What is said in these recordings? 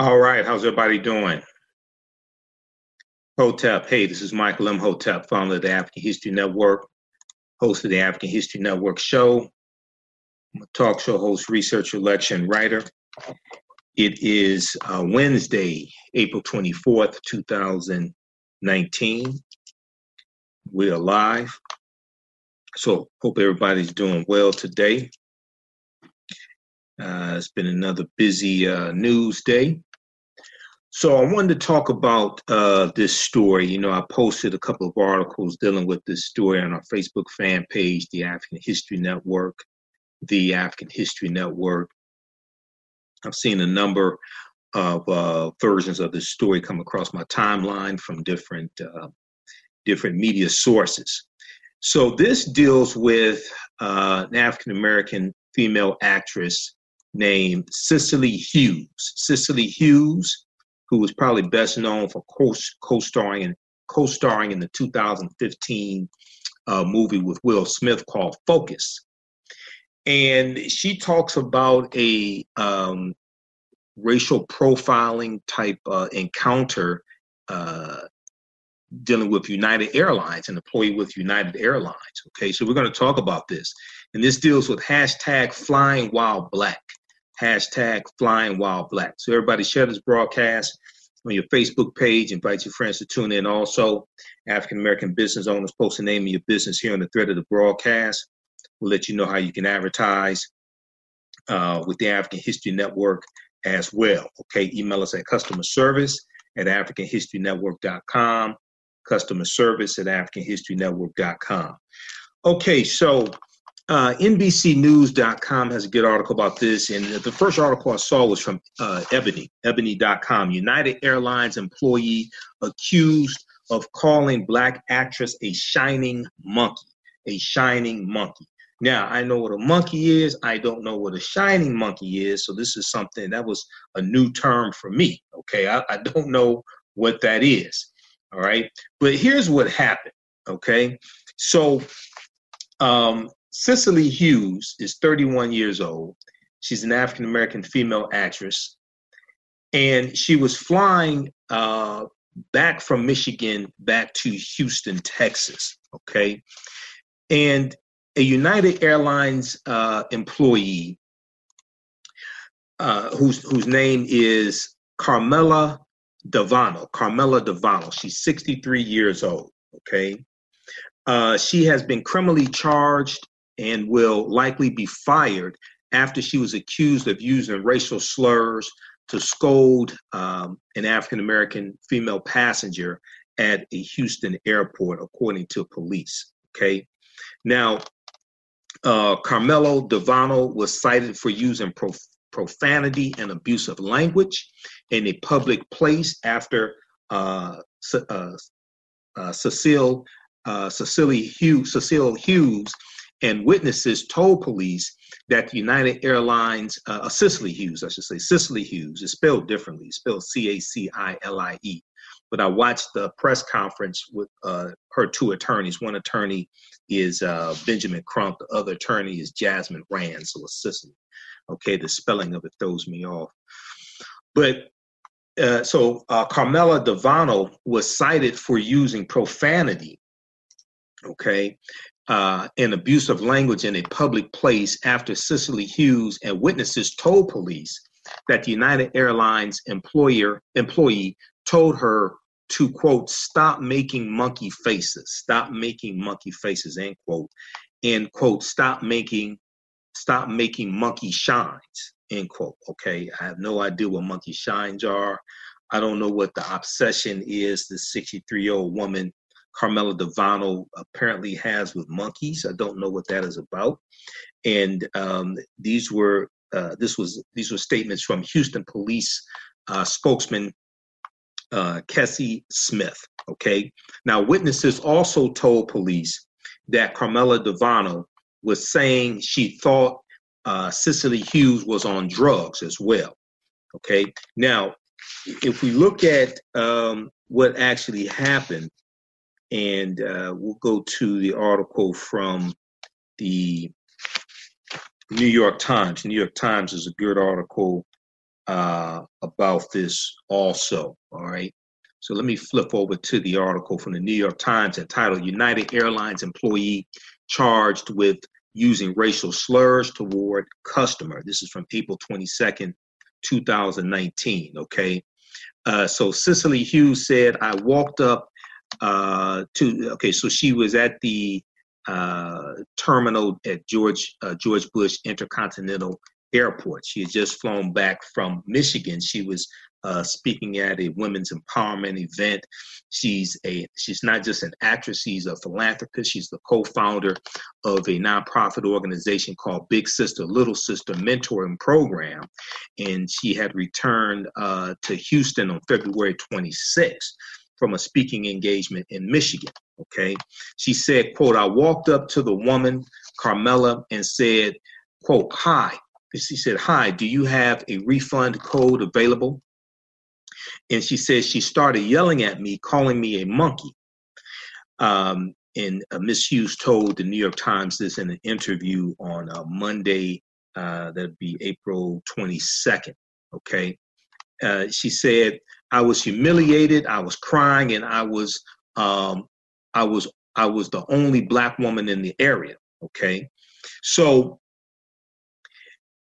All right, how's everybody doing? Hotep, hey, this is Michael Imhotep, founder of the African History Network, host of the African History Network show. I'm a talk show host, researcher, lecturer, and writer. It is uh, Wednesday, April 24th, 2019. We are live. So, hope everybody's doing well today. Uh, it's been another busy uh, news day. So I wanted to talk about uh, this story. You know, I posted a couple of articles dealing with this story on our Facebook fan page, the African History Network, the African History Network. I've seen a number of uh, versions of this story come across my timeline from different uh, different media sources. So this deals with uh, an African American female actress named Cicely Hughes. Cicely Hughes who was probably best known for co-starring in, co-starring in the 2015 uh, movie with Will Smith called Focus. And she talks about a um, racial profiling type uh, encounter uh, dealing with United Airlines, an employee with United Airlines. Okay, so we're going to talk about this. And this deals with hashtag flying while black hashtag flying Wild black. So everybody share this broadcast on your Facebook page. Invite your friends to tune in. Also, African American business owners post the name of your business here on the thread of the broadcast. We'll let you know how you can advertise uh, with the African History Network as well. Okay, email us at customer service at africanhistorynetwork.com, customer service at africanhistorynetwork.com. Okay, so uh, NBCNews.com has a good article about this, and the first article I saw was from uh, Ebony, Ebony.com. United Airlines employee accused of calling black actress a shining monkey, a shining monkey. Now, I know what a monkey is. I don't know what a shining monkey is. So, this is something that was a new term for me. Okay. I, I don't know what that is. All right. But here's what happened. Okay. So, um, Cicely Hughes is 31 years old. She's an African American female actress. And she was flying uh, back from Michigan back to Houston, Texas. Okay. And a United Airlines uh, employee uh, whose, whose name is Carmela Dovano. Carmela Dovano. She's 63 years old. Okay. Uh, she has been criminally charged and will likely be fired after she was accused of using racial slurs to scold um, an African American female passenger at a Houston airport, according to police. Okay. Now, uh, Carmela Dovano was cited for using prof- profanity and abusive language in a public place after uh, uh, uh Cecile uh, Hughes, Cecile Hughes and witnesses told police that the United Airlines, uh, Cicely Hughes, I should say, Cicely Hughes, is spelled differently, spelled C A C I L I E. But I watched the press conference with uh, her two attorneys. One attorney is uh, Benjamin Crump, the other attorney is Jasmine Rand, so it's Cicely. Okay, the spelling of it throws me off. But uh, so uh, Carmela Dovano was cited for using profanity okay, uh, and abusive language in a public place after Cicely Hughes and witnesses told police that the United Airlines employer employee told her to quote stop making monkey faces, stop making monkey faces, end quote, and quote stop making stop making monkey shines, end quote. Okay, I have no idea what monkey shines are. I don't know what the obsession is. The 63 year old woman Carmela Dovano apparently has with monkeys. I don't know what that is about. And um, these were uh, this was these were statements from Houston police uh, spokesman uh, Kese Smith. Okay. Now witnesses also told police that Carmela Dovano was saying she thought uh, Cicely Hughes was on drugs as well. Okay. Now, if we look at um, what actually happened, and uh, we'll go to the article from the New York Times. New York Times is a good article uh, about this also. All right. So let me flip over to the article from the New York Times entitled United Airlines Employee Charged with Using Racial Slurs Toward Customer. This is from April 22nd, 2019. Okay. Uh, so Cicely Hughes said, I walked up uh, to, okay, so she was at the uh, terminal at George uh, George Bush Intercontinental Airport. She had just flown back from Michigan. She was uh, speaking at a women's empowerment event. She's a she's not just an actress; she's a philanthropist. She's the co-founder of a nonprofit organization called Big Sister Little Sister Mentoring Program, and she had returned uh, to Houston on February 26th from a speaking engagement in Michigan. Okay. She said, quote, I walked up to the woman, Carmela, and said, quote, hi. She said, hi, do you have a refund code available? And she said she started yelling at me, calling me a monkey. Um, and uh, Miss Hughes told the New York Times this in an interview on uh, Monday, uh, that'd be April 22nd. Okay. Uh, she said, I was humiliated, I was crying, and I was um, I was I was the only black woman in the area. Okay, so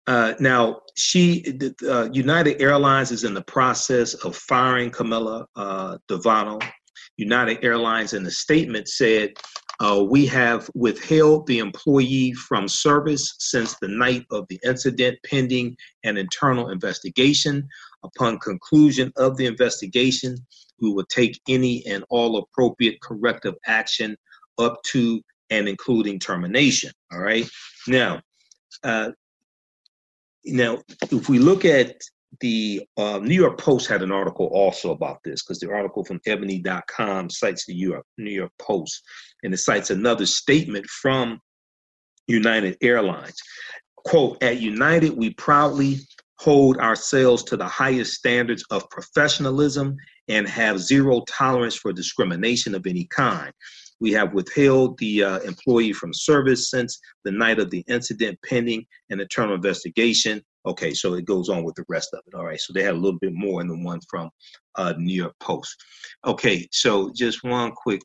uh, now she uh, United Airlines is in the process of firing Camilla uh, Dovano. United Airlines in a statement said uh, we have withheld the employee from service since the night of the incident, pending an internal investigation. Upon conclusion of the investigation, we will take any and all appropriate corrective action up to and including termination. All right. Now, uh, now, if we look at the uh, New York Post had an article also about this because the article from ebony.com cites the New York, Post and it cites another statement from United Airlines. Quote, at United, we proudly hold ourselves to the highest standards of professionalism and have zero tolerance for discrimination of any kind. We have withheld the uh, employee from service since the night of the incident, pending an internal investigation. Okay, so it goes on with the rest of it. All right, so they had a little bit more in the one from uh, New York Post. Okay, so just one quick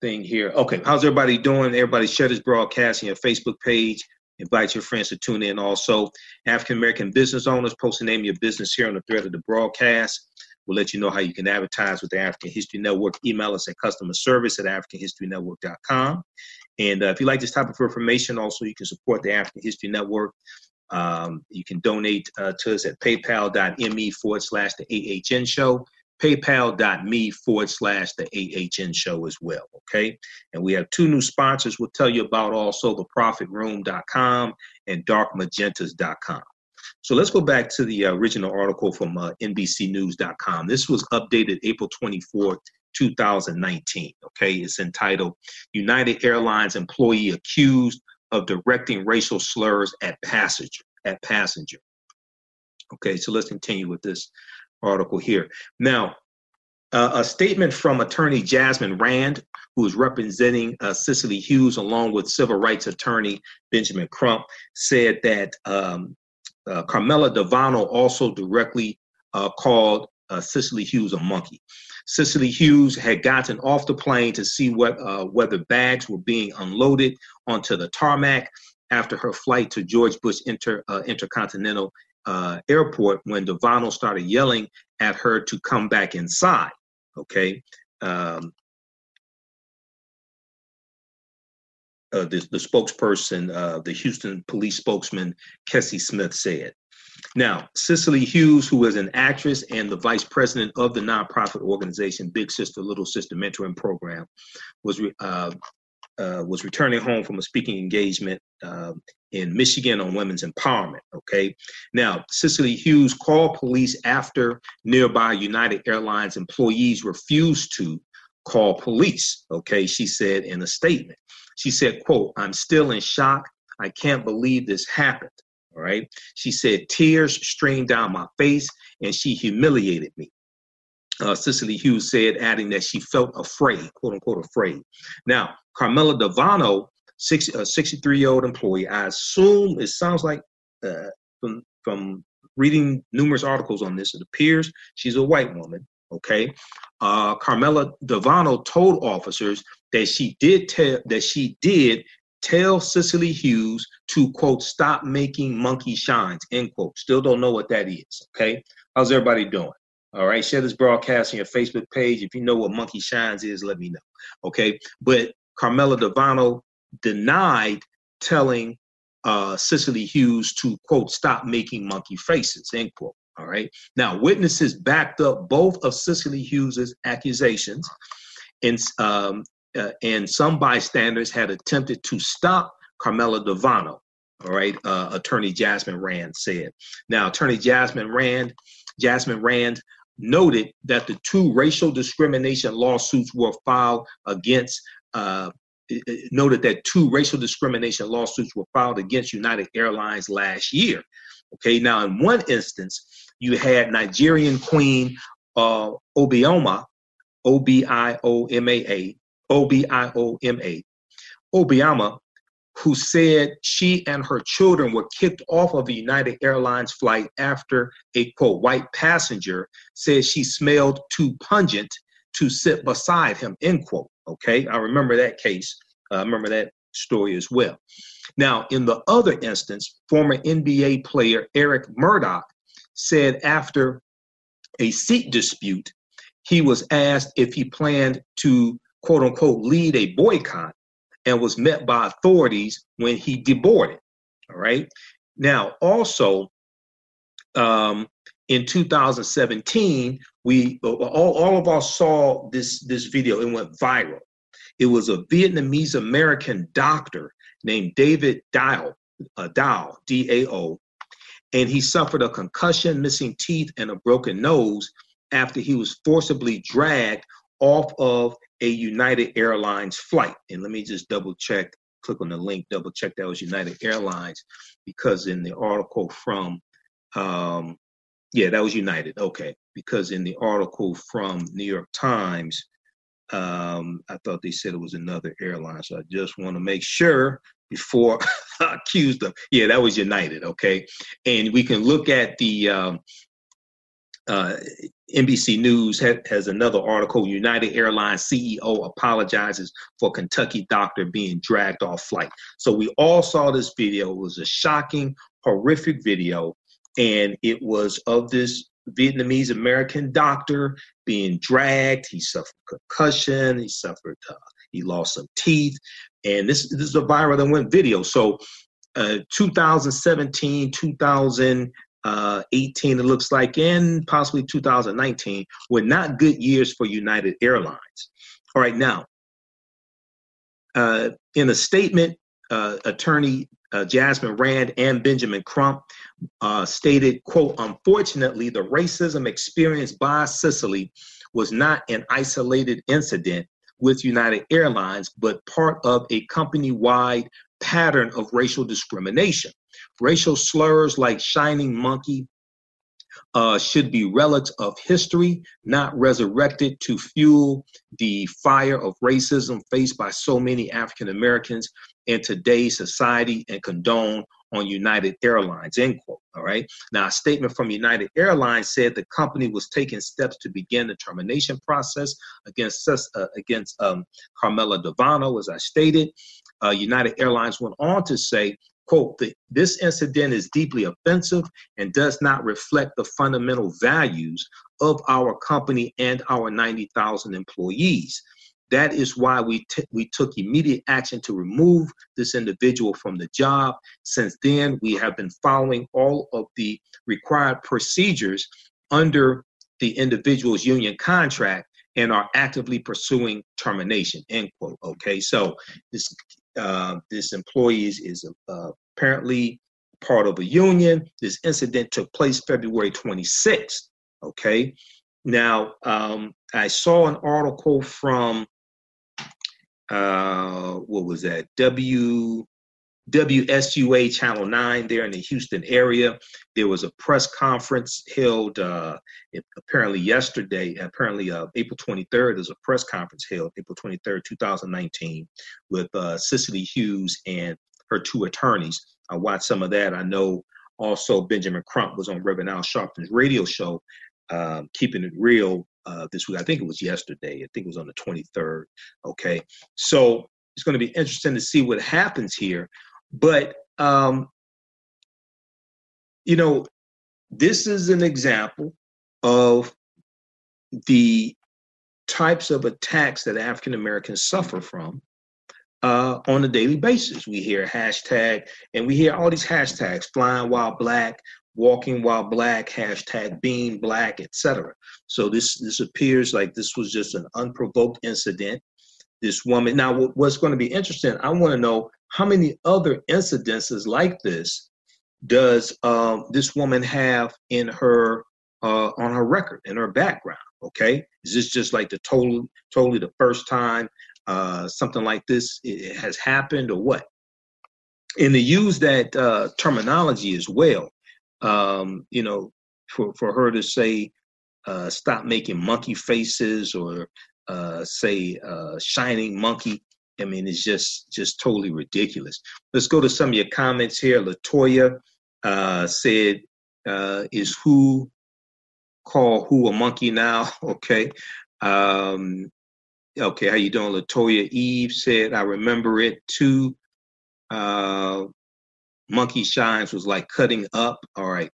thing here. Okay, how's everybody doing? Everybody share this broadcast on your Facebook page. Invite your friends to tune in also. African American business owners, post the name of your business here on the thread of the broadcast. We'll let you know how you can advertise with the African History Network. Email us at customer service at africanhistorynetwork.com. And uh, if you like this type of information, also you can support the African History Network. Um, you can donate uh, to us at paypal.me forward slash the AHN show paypal.me forward slash the AHN show as well. Okay. And we have two new sponsors we'll tell you about also the theprofitroom.com and darkmagentas.com. So let's go back to the original article from uh, NBCnews.com. This was updated April 24th, 2019. Okay. It's entitled United Airlines Employee Accused of Directing Racial Slurs at Passenger. At passenger. Okay, so let's continue with this article here. Now, uh, a statement from attorney Jasmine Rand, who is representing uh, Cicely Hughes along with civil rights attorney Benjamin Crump, said that um, uh, Carmela Dovano also directly uh, called uh, Cicely Hughes a monkey. Cicely Hughes had gotten off the plane to see what uh, whether bags were being unloaded onto the tarmac after her flight to George Bush Inter, Intercontinental uh, airport when Dovano started yelling at her to come back inside. Okay. Um, uh, the, the, spokesperson, uh, the Houston police spokesman, Kese Smith said. Now, Cicely Hughes, who is an actress and the vice president of the nonprofit organization Big Sister Little Sister Mentoring Program, was uh, uh, was returning home from a speaking engagement uh, in Michigan on women's empowerment. Okay. Now, Cicely Hughes called police after nearby United Airlines employees refused to call police. Okay. She said in a statement, she said, quote, I'm still in shock. I can't believe this happened. All right. She said tears streamed down my face and she humiliated me. Uh, Cicely Hughes said, adding that she felt afraid, quote unquote, afraid. Now, Carmela Dovano, a 63 year old employee, I assume it sounds like uh, from, from reading numerous articles on this. It appears she's a white woman. Okay, uh, Carmela Dovano told officers that she did tell that she did tell Cicely Hughes to quote stop making monkey shines end quote. Still don't know what that is. Okay, how's everybody doing? All right, share this broadcast on your Facebook page. If you know what monkey shines is, let me know. Okay, but Carmela Dovano denied telling uh, Cicely Hughes to quote stop making monkey faces end quote. All right. Now witnesses backed up both of Cicely Hughes's accusations, and um, uh, and some bystanders had attempted to stop Carmela Dovano. All right, uh, Attorney Jasmine Rand said. Now, Attorney Jasmine Rand, Jasmine Rand noted that the two racial discrimination lawsuits were filed against uh, noted that two racial discrimination lawsuits were filed against United Airlines last year. Okay, now in one instance, you had Nigerian Queen uh, Obioma, O B I O M A A, O B I O M A, Obioma, who said she and her children were kicked off of a United Airlines flight after a quote white passenger said she smelled too pungent to sit beside him end quote. Okay, I remember that case. I uh, remember that story as well. Now, in the other instance, former NBA player Eric Murdock said after a seat dispute, he was asked if he planned to quote unquote lead a boycott and was met by authorities when he deboarded. All right. Now, also, um, in 2017, we all, all of us saw this this video. It went viral. It was a Vietnamese American doctor named David Dao, uh, Dao, D A O, and he suffered a concussion, missing teeth, and a broken nose after he was forcibly dragged off of a United Airlines flight. And let me just double check, click on the link, double check that was United Airlines, because in the article from, um, yeah, that was United. Okay, because in the article from New York Times, um, I thought they said it was another airline. So I just want to make sure before I accuse them. Yeah, that was United. Okay. And we can look at the um, uh, NBC News has another article. United Airlines CEO apologizes for Kentucky doctor being dragged off flight. So we all saw this video. It was a shocking, horrific video, and it was of this Vietnamese American doctor being dragged. He suffered concussion. He suffered. Uh, he lost some teeth, and this this is a viral that went video. So, uh, 2017, 2018, uh, it looks like, and possibly 2019 were not good years for United Airlines. All right, now, uh, in a statement, uh, attorney uh, Jasmine Rand and Benjamin Crump uh, stated, quote, unfortunately, the racism experienced by Cicely was not an isolated incident with United Airlines, but part of a company-wide pattern of racial discrimination. Racial slurs like shining monkey uh, should be relics of history, not resurrected to fuel the fire of racism faced by so many African Americans in today's society and condone on United Airlines, end quote. All right. Now, a statement from United Airlines said the company was taking steps to begin the termination process against uh, against um, Carmela Dovano, as I stated. Uh, United Airlines went on to say, quote, this incident is deeply offensive and does not reflect the fundamental values of our company and our 90,000 employees. That is why we, t- we took immediate action to remove this individual from the job. Since then, we have been following all of the required procedures under the individual's union contract and are actively pursuing termination. End quote. Okay, so this uh, this employee is, uh, apparently part of a union. This incident took place February 26th. Okay, now um, I saw an article from uh, what was that? W WSUA Channel 9 there in the Houston area. There was a press conference held uh, apparently yesterday, apparently uh, April 23rd. There's a press conference held April 23rd, 2019, with uh, Cicely Hughes and her two attorneys. I watched some of that. I know Also, Benjamin Crump was on Reverend Al Sharpton's radio show, um, Keeping It Real, uh, this week. I think it was yesterday. I think it was on the 23rd. Okay. So it's going to be interesting to see what happens here. But, um, you know, this is an example of the types of attacks that African Americans suffer from uh, on a daily basis. We hear hashtag, and we hear all these hashtags: flying while black, walking while black, hashtag being black, etc. So this this appears like this was just an unprovoked incident. This woman. Now, what's going to be interesting? I want to know how many other incidences like this does um, this woman have in her uh, on her record in her background? Okay, is this just like the total, totally the first time uh, something like this has happened, or what? And to use that uh, terminology as well, um, you know, for for her to say, uh, "Stop making monkey faces," or uh, say, uh, "Shining monkey." I mean, it's just just totally ridiculous. Let's go to some of your comments here. Latoya uh, said, uh, "Is who call who a monkey now. Okay. Um, okay, how you doing? Latoya Eve said, I remember it too. Uh, monkey shines was like cutting up. All right.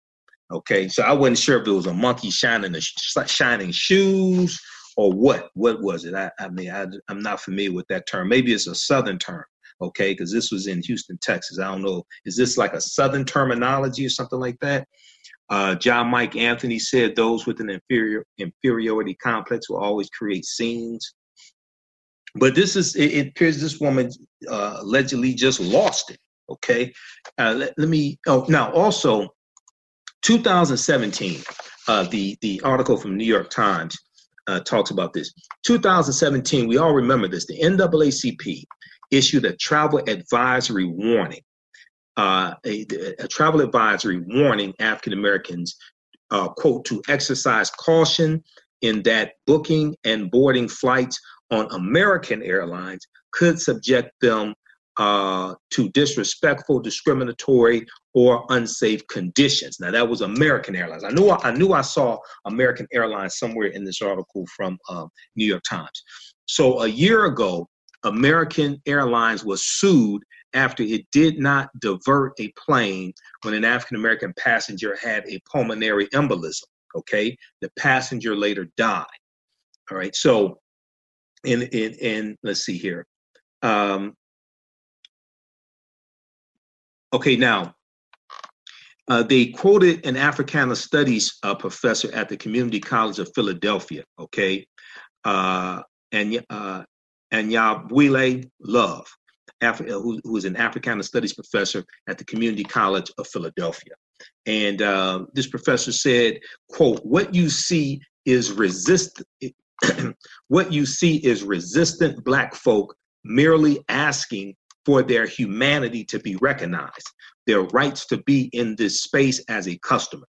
Okay. So I wasn't sure if it was a monkey shining the shining shoes or what. What was it? I, I mean, I, I'm not familiar with that term. Maybe it's a southern term okay because this was in houston texas i don't know is this like a southern terminology or something like that uh, John Mike Anthony said those with an inferior inferiority complex will always create scenes. But this is it, it appears this woman uh, allegedly just lost it. Okay, uh, let, let, me. Oh, now also, 2017, uh, the the article from New York Times uh, talks about this. 2017, we all remember this. The NAACP issued a travel advisory warning uh, a, a, travel advisory warning African Americans, uh, quote, to exercise caution in that booking and boarding flights on American airlines could subject them uh, to disrespectful, discriminatory, or unsafe conditions. Now that was American Airlines. I knew I, knew I saw American Airlines somewhere in this article from uh, New York Times. So a year ago, American Airlines was sued after it did not divert a plane when an African American passenger had a pulmonary embolism. Okay, the passenger later died. All right, so in in in let's see here. Um, okay, now uh, they quoted an Africana Studies uh, professor at the Community College of Philadelphia. Okay, uh, and uh, and Yabwile Love. Afri- uh, who, who is an Africana Studies professor at the Community College of Philadelphia. And uh, this professor said, quote, what you see is resist what you see is resistant black folk merely asking for their humanity to be recognized, their rights to be in this space as a customer.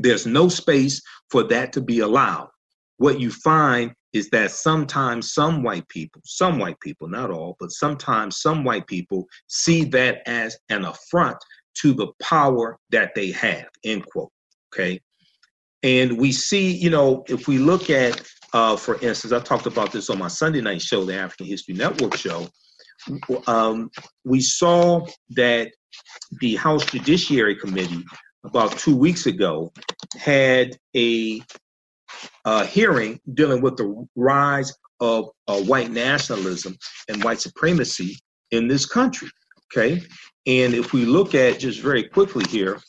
There's no space for that to be allowed. What you find is that sometimes some white people, some white people, not all, but sometimes some white people see that as an affront to the power that they have, end quote. Okay. And we see, you know, if we look at, uh, for instance, I talked about this on my Sunday night show, the African History Network show. Um, we saw that the House Judiciary Committee about two weeks ago had a uh, hearing dealing with the rise of uh, white nationalism and white supremacy in this country. Okay, and if we look at just very quickly here,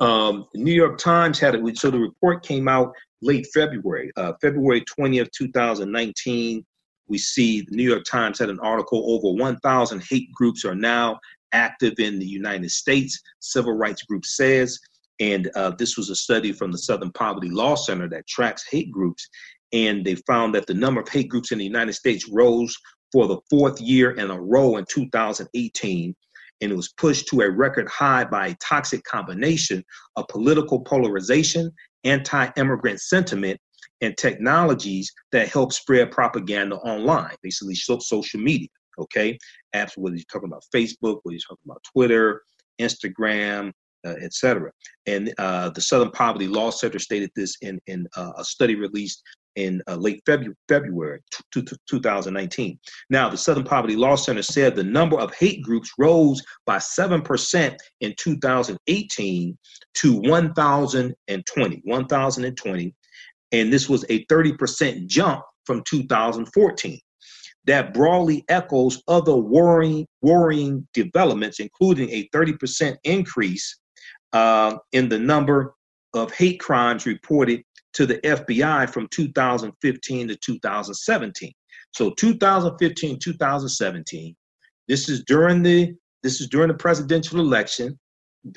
um, the New York Times had it. So the report came out late February, uh, February twentieth, two thousand nineteen. We see the New York Times had an article. Over one thousand hate groups are now active in the United States. Civil rights group says and uh, this was a study from the Southern Poverty Law Center that tracks hate groups. And they found that the number of hate groups in the United States rose for the fourth year in a row in 2018. And it was pushed to a record high by a toxic combination of political polarization, anti immigrant sentiment, and technologies that help spread propaganda online, basically social media. Okay, apps whether you're talking about Facebook, whether you're talking about Twitter, Instagram, uh, etc. And uh, the Southern Poverty Law Center stated this in, in uh, a study released in uh, late February, February 2019. Now, the Southern Poverty Law Center said the number of hate groups rose by 7% in 2018 to 1,020. 1,020. And this was a 30% jump from 2014 that broadly echoes other worrying, worrying developments, including a 30% increase uh, in the number of hate crimes reported to the FBI from 2015 to 2017. So 2015, 2017. This is during the this is during the presidential election.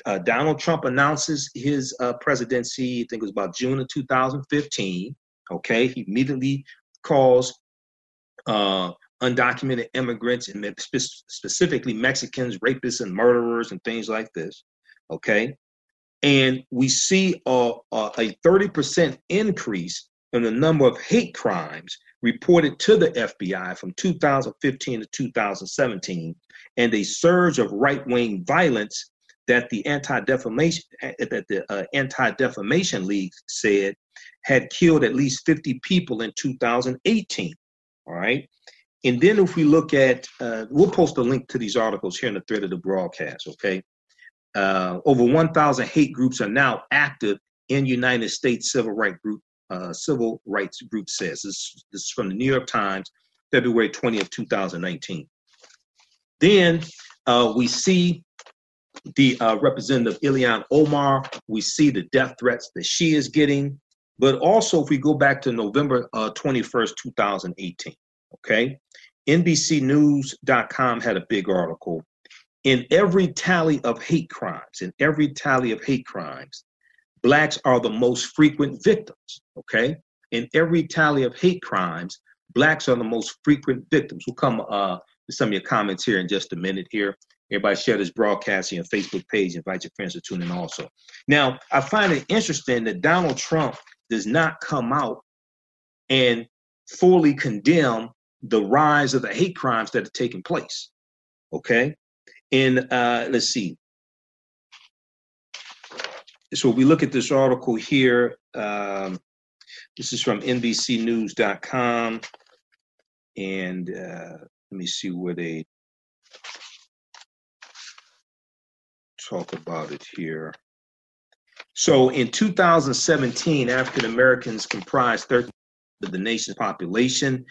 Uh, Donald Trump announces his uh, presidency. I think it was about June of 2015. Okay, he immediately calls uh, undocumented immigrants and spe- specifically Mexicans, rapists, and murderers, and things like this. Okay, and we see a, a, a 30% increase in the number of hate crimes reported to the FBI from 2015 to 2017, and a surge of right-wing violence that the anti-defamation that the uh, anti-defamation league said had killed at least 50 people in 2018 all right and then if we look at uh, we'll post a link to these articles here in the thread of the broadcast okay uh, over 1,000 hate groups are now active in United States civil rights group. Uh, civil rights group says this, this is from the New York Times, February 20th, 2019. Then uh, we see the uh, representative Ilhan Omar. We see the death threats that she is getting. But also, if we go back to November uh, 21st, 2018, okay, NBCNews.com had a big article in every tally of hate crimes, in every tally of hate crimes, blacks are the most frequent victims. Okay, in every tally of hate crimes, blacks are the most frequent victims. We'll come uh, to some of your comments here in just a minute. Here, everybody share this broadcast on your Facebook page. Invite your friends to tune in also. Now, I find it interesting that Donald Trump does not come out and fully condemn the rise of the hate crimes that are taking place. Okay, And uh, let's see. So we look at this article here. Um, this is from NBCNews.com, and uh, let me see where they talk about it here. So in 2017, African Americans comprised 13 of the nation's population,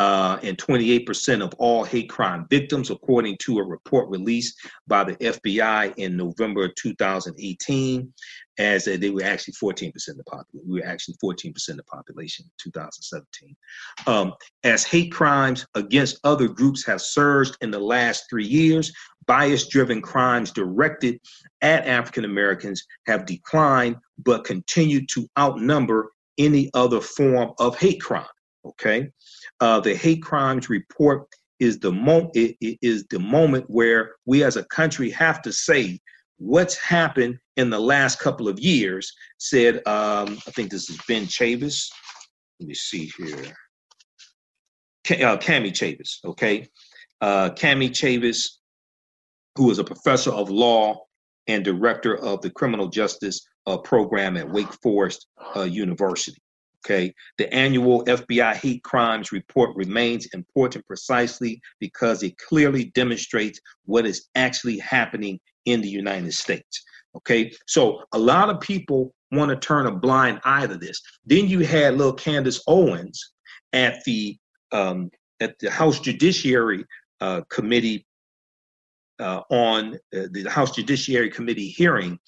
uh, and 28% of all hate crime victims, according to a report released by the FBI in November 2018, as they were actually 14% of the population. We were actually 14% of the population in 2017. Um, as hate crimes against other groups have surged in the last three years, bias driven crimes directed at African Americans have declined but continue to outnumber any other form of hate crime. Okay uh, the hate crimes report is the moment is the moment where we as a country have to say what's happened in the last couple of years. Said um, I think this is Ben Chavis. Let me see here. Uh, Kami Chavis, okay. Uh, Kami Chavis, who is a professor of law and director of the criminal justice uh, program at Wake Forest uh, University. Okay, the annual FBI hate crimes report remains important precisely because it clearly demonstrates what is actually happening in the United States. Okay, so a lot of people want to turn a blind eye to this. Then you had little Candace Owens at the um, at the House Judiciary uh, Committee uh, on uh, the House Judiciary Committee hearing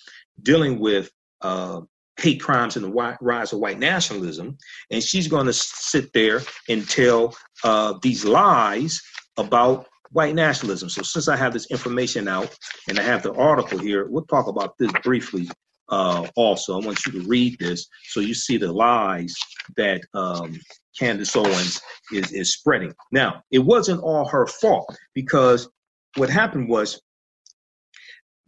dealing with uh, hate crimes and the rise of white nationalism. And she's going to sit there and tell uh, these lies about white nationalism. So since I have this information out and I have the article here, we'll talk about this briefly uh, also. I want you to read this so you see the lies that um, Candace Owens is, is spreading. Now, it wasn't all her fault because what happened was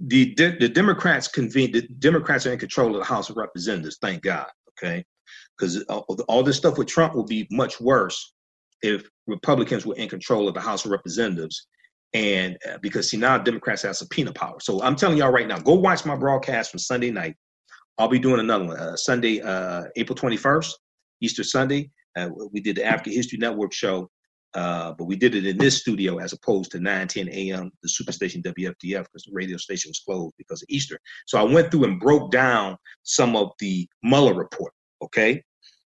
the the Democrats convene. The Democrats are in control of the House of Representatives. Thank God. Okay, because all, all this stuff with Trump will be much worse if Republicans were in control of the House of Representatives And uh, because see now Democrats have subpoena power. So I'm telling y'all right now, go watch my broadcast from Sunday night. I'll be doing another one uh, Sunday, uh, April 21st, Easter Sunday. Uh, we did the African History Network show, uh, but we did it in this studio as opposed to 9 10 a.m. the superstation WFDF because the radio station was closed because of Easter. So I went through and broke down some of the Mueller report. Okay,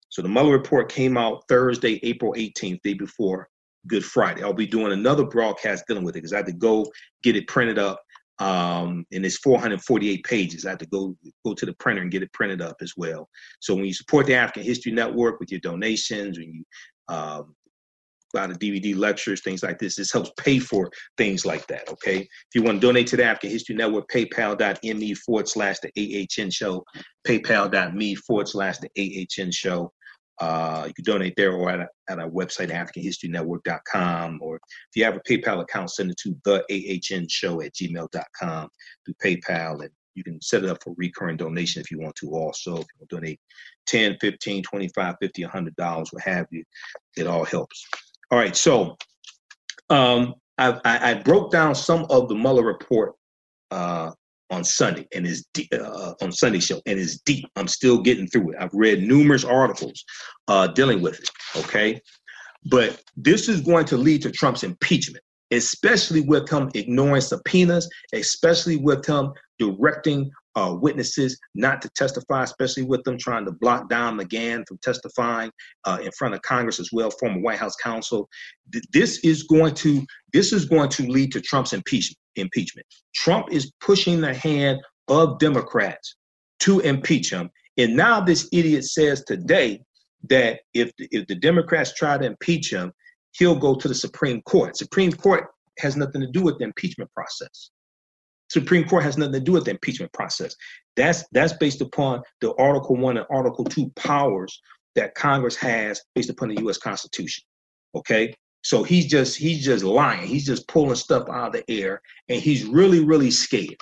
so the Mueller report came out Thursday, April 18th, day before Good Friday. I'll be doing another broadcast dealing with it because I had to go get it printed up. Um, and it's 448 pages. I had to go go to the printer and get it printed up as well. So when you support the African History Network with your donations, when you um, buy of DVD lectures, things like this, this helps pay for things like that. Okay. If you want to donate to the African History Network, paypal.me forward slash the AHN show, paypal.me forward slash the AHN show. Uh, you can donate there or at, a, at our website, AfricanHistoryNetwork.com. Or if you have a PayPal account, send it to the AHN show at gmail.com through PayPal. And you can set it up for recurring donation if you want to also. If you donate 10, 15, 25, 50, $100, what have you, it all helps. All right, so um, I, I, broke down some of the Mueller report uh, on Sunday and is uh, on Sunday show and is deep. I'm still getting through it. I've read numerous articles uh, dealing with it. Okay, but this is going to lead to Trump's impeachment, especially with him ignoring subpoenas, especially with him directing uh, witnesses not to testify, especially with them trying to block Don McGahn from testifying uh, in front of Congress as well, former White House counsel. This is going to this is going to lead to Trump's impeachment. Impeachment. Trump is pushing the hand of Democrats to impeach him, and now this idiot says today that if if the Democrats try to impeach him, he'll go to the Supreme Court. Supreme Court has nothing to do with the impeachment process. Supreme Court has nothing to do with the impeachment process. That's that's based upon the Article One and Article Two powers that Congress has based upon the U.S. Constitution. Okay, so he's just he's just lying. He's just pulling stuff out of the air, and he's really really scared.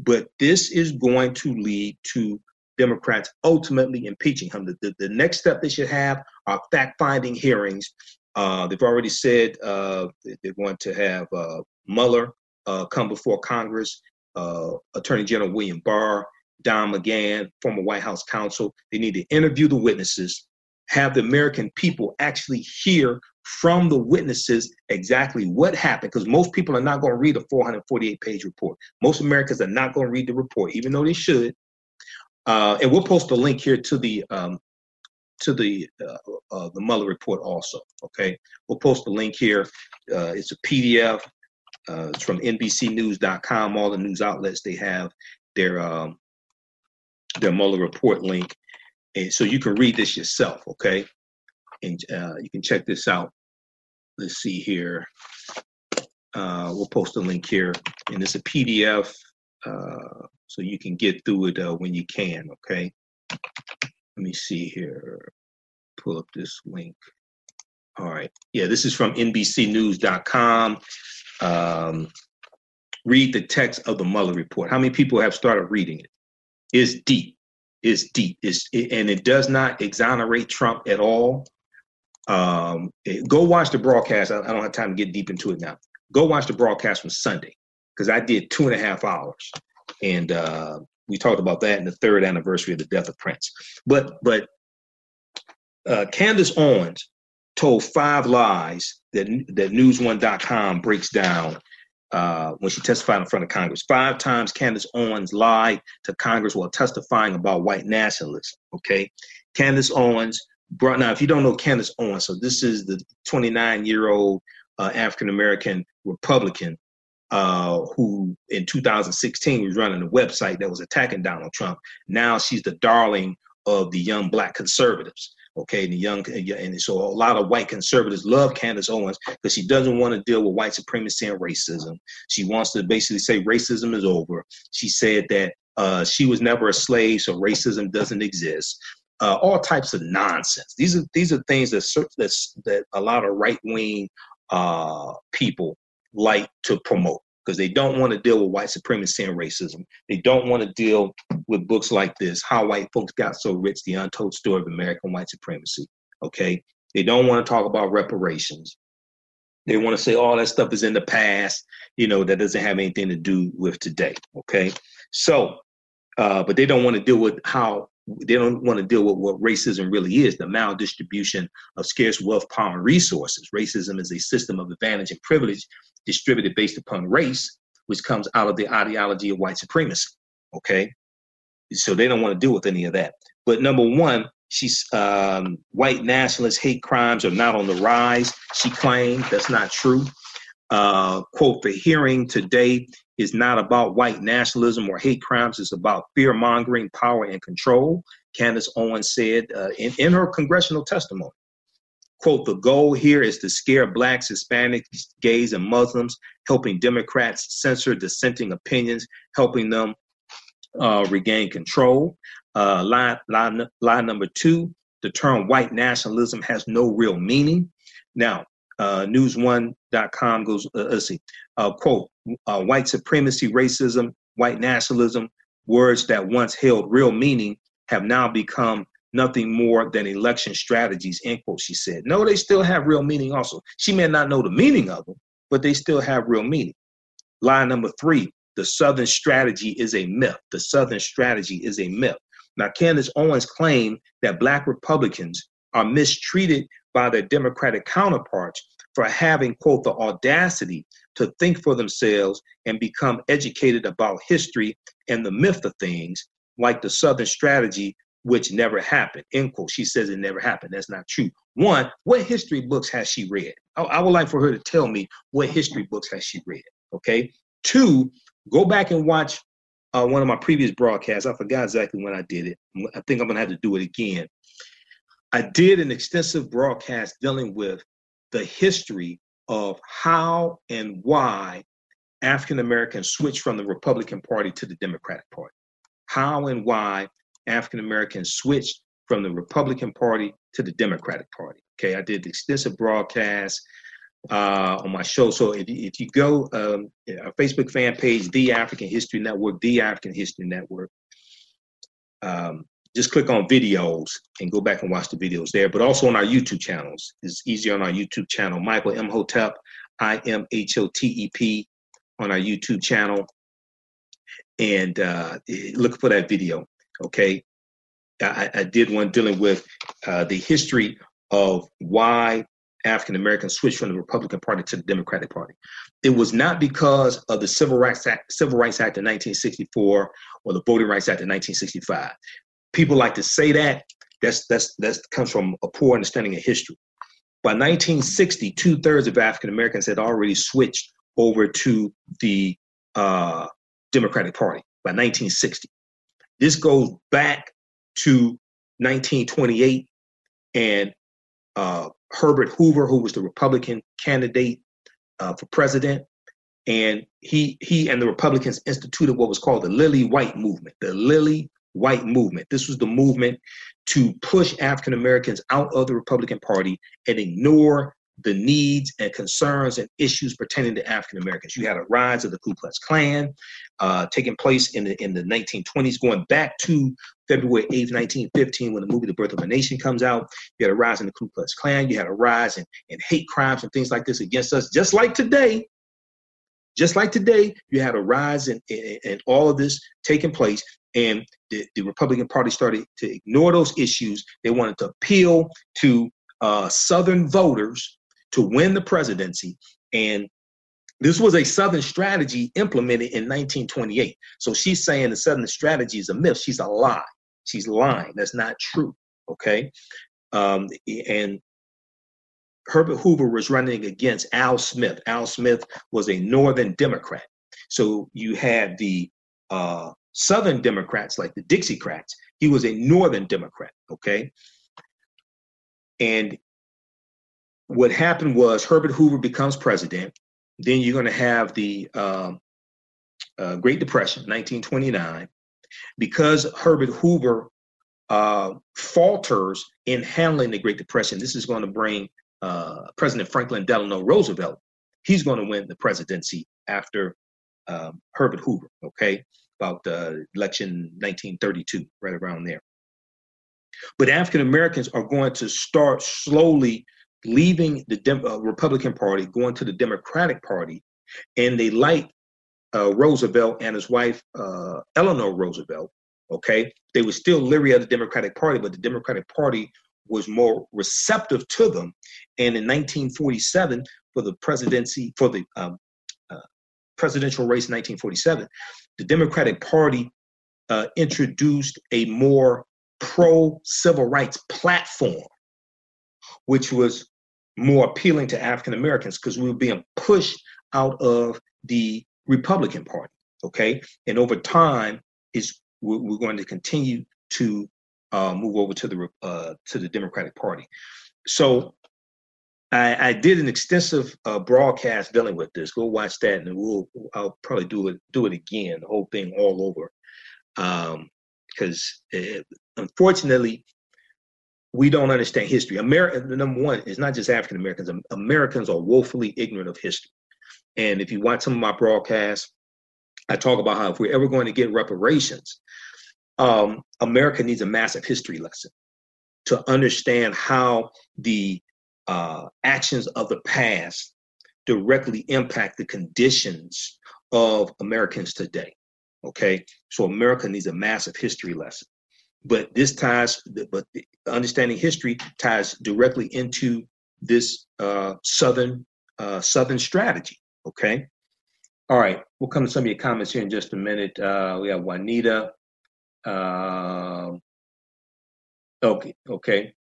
But this is going to lead to Democrats ultimately impeaching him. The, the, the next step they should have are fact-finding hearings. Uh, they've already said uh, they're going to have uh, Mueller uh, come before Congress, uh, Attorney General William Barr, Don McGahn, former White House counsel. They need to interview the witnesses, have the American people actually hear from the witnesses exactly what happened, because most people are not going to read a 448 page report. Most Americans are not going to read the report, even though they should. Uh, and we'll post a link here to the um, to the uh, uh, the Mueller report also. Okay, we'll post a link here. Uh, it's a PDF. Uh, it's from NBCNews.com. All the news outlets they have their um, their Mueller report link, and so you can read this yourself. Okay, and uh, you can check this out. Let's see here. Uh, we'll post a link here, and it's a PDF, uh, so you can get through it uh, when you can. Okay. Let me see here. Pull up this link. All right. Yeah, this is from NBCNews.com um, read the text of the Mueller report. How many people have started reading it? It's deep. It's deep. It's it, and it does not exonerate Trump at all. Um, it, go watch the broadcast. I, I, don't have time to get deep into it now. Go watch the broadcast from Sunday because I did two and a half hours, and uh, we talked about that in the third anniversary of the death of Prince. But but uh, Candace Owens told five lies that that NewsOne.com breaks down uh, when she testified in front of Congress. Five times Candace Owens lied to Congress while testifying about white nationalism. Okay, Candace Owens brought now. If you don't know Candace Owens, so this is the 29 year old uh, African American Republican uh, who in 2016 was running a website that was attacking Donald Trump. Now she's the darling of the young black conservatives okay, and the young, and so a lot of white conservatives love Candace Owens because she doesn't want to deal with white supremacy and racism. She wants to basically say racism is over. She said that uh, she was never a slave, so racism doesn't exist. Uh, all types of nonsense. These are these are things that that that a lot of right wing uh, people like to promote because they don't want to deal with white supremacy and racism. They don't want to deal with books like this, How White Folks Got So Rich, The Untold Story of American White Supremacy. Okay. They don't want to talk about reparations. They want to say all that stuff is in the past, you know, that doesn't have anything to do with today. Okay. So, uh, but they don't want to deal with how they don't want to deal with what racism really is the maldistribution of scarce wealth, power, and resources. Racism is a system of advantage and privilege distributed based upon race, which comes out of the ideology of white supremacy. Okay. So they don't want to deal with any of that. But number one, she's um, white nationalist hate crimes are not on the rise. She claimed that's not true. Uh, quote, the hearing today is not about white nationalism or hate crimes. It's about fear mongering, power, and control. Candace Owens said uh, in, in her congressional testimony. Quote, the goal here is to scare blacks, Hispanics, gays, and Muslims, helping Democrats censor dissenting opinions, helping them uh, regain control. Uh, line, line, line number two, the term white nationalism has no real meaning. Now, uh, NewsOne.com goes, uh, let's see, uh, quote, uh, white supremacy, racism, white nationalism, words that once held real meaning have now become nothing more than election strategies, end quote, she said. No, they still have real meaning also. She may not know the meaning of them, but they still have real meaning. Line number three, the Southern strategy is a myth. The Southern strategy is a myth. Now, Candace Owens claimed that Black Republicans are mistreated by their Democratic counterparts for having, quote, the audacity to think for themselves and become educated about history and the myth of things, like the Southern strategy, which never happened, end quote. She says it never happened. That's not true. One, what history books has she read? I, I would like for her to tell me what history books has she read, okay? Two, go back and watch uh, one of my previous broadcasts. I forgot exactly when I did it. I think I'm gonna have to do it again. I did an extensive broadcast dealing with the history of how and why African Americans switched from the Republican Party to the Democratic Party. How and why African Americans switched from the Republican Party to the Democratic Party. Okay, I did extensive broadcasts uh, on my show. So if if you go um, our Facebook fan page, The African History Network, The African History Network, um, just click on videos and go back and watch the videos there. But also on our YouTube channels, it's easier on our YouTube channel. Michael Imhotep, I M H O T E P, on our YouTube channel, and uh, look for that video. Okay, I, I did one dealing with uh, the history of why African Americans switched from the Republican Party to the Democratic Party. It was not because of the Civil Rights Act, Civil Rights Act of 1964 or the Voting Rights Act of 1965. People like to say that. That's that's that comes from a poor understanding of history. By 1960, two thirds of African Americans had already switched over to the uh, Democratic Party by 1960. This goes back to 1928 and uh, Herbert Hoover, who was the Republican candidate uh, for president, and he he and the Republicans instituted what was called the Lily White Movement. The Lily White Movement. This was the movement to push African Americans out of the Republican Party and ignore the needs and concerns and issues pertaining to African Americans. You had a rise of the Ku Klux Klan uh, taking place in the in the 1920s, going back to February 8th, 1915, when the movie The Birth of a Nation comes out. You had a rise in the Ku Klux Klan. You had a rise in, in hate crimes and things like this against us, just like today. Just like today, you had a rise in, in, in all of this taking place, and the, the Republican Party started to ignore those issues. They wanted to appeal to uh, Southern voters to win the presidency. And this was a Southern strategy implemented in 1928. So she's saying the Southern strategy is a myth. She's a lie. She's lying. That's not true. Okay. Um, and Herbert Hoover was running against Al Smith. Al Smith was a Northern Democrat. So you had the uh, Southern Democrats, like the Dixiecrats. He was a Northern Democrat. Okay. And what happened was Herbert Hoover becomes president. Then you're going to have the um, uh, Great Depression, 1929. Because Herbert Hoover uh, falters in handling the Great Depression, this is going to bring uh, President Franklin Delano Roosevelt. He's going to win the presidency after um, Herbert Hoover, okay? About the election 1932, right around there. But African Americans are going to start slowly leaving the Dem- uh, Republican Party, going to the Democratic Party, and they like uh, Roosevelt and his wife uh, Eleanor Roosevelt. Okay, they were still leery of the Democratic Party, but the Democratic Party was more receptive to them. And in 1947, for the presidency, for the um, uh, presidential race in 1947, the Democratic Party uh, introduced a more pro civil rights platform, which was more appealing to African Americans because we were being pushed out of the Republican Party. Okay, and over time, is we're, going to continue to uh, move over to the uh, to the Democratic Party. So I, I did an extensive uh, broadcast dealing with this. Go watch that, and we'll I'll probably do it do it again, the whole thing all over, because um, unfortunately we don't understand history. America, number one, is not just African Americans. Americans are woefully ignorant of history. And if you watch some of my broadcasts, I talk about how if we're ever going to get reparations, um, America needs a massive history lesson to understand how the uh, actions of the past directly impact the conditions of Americans today. Okay, so America needs a massive history lesson, but this ties, but understanding history ties directly into this uh, southern uh, southern strategy. Okay, all right, we'll come to some of your comments here in just a minute. Uh, we have Juanita. Um, okay, okay.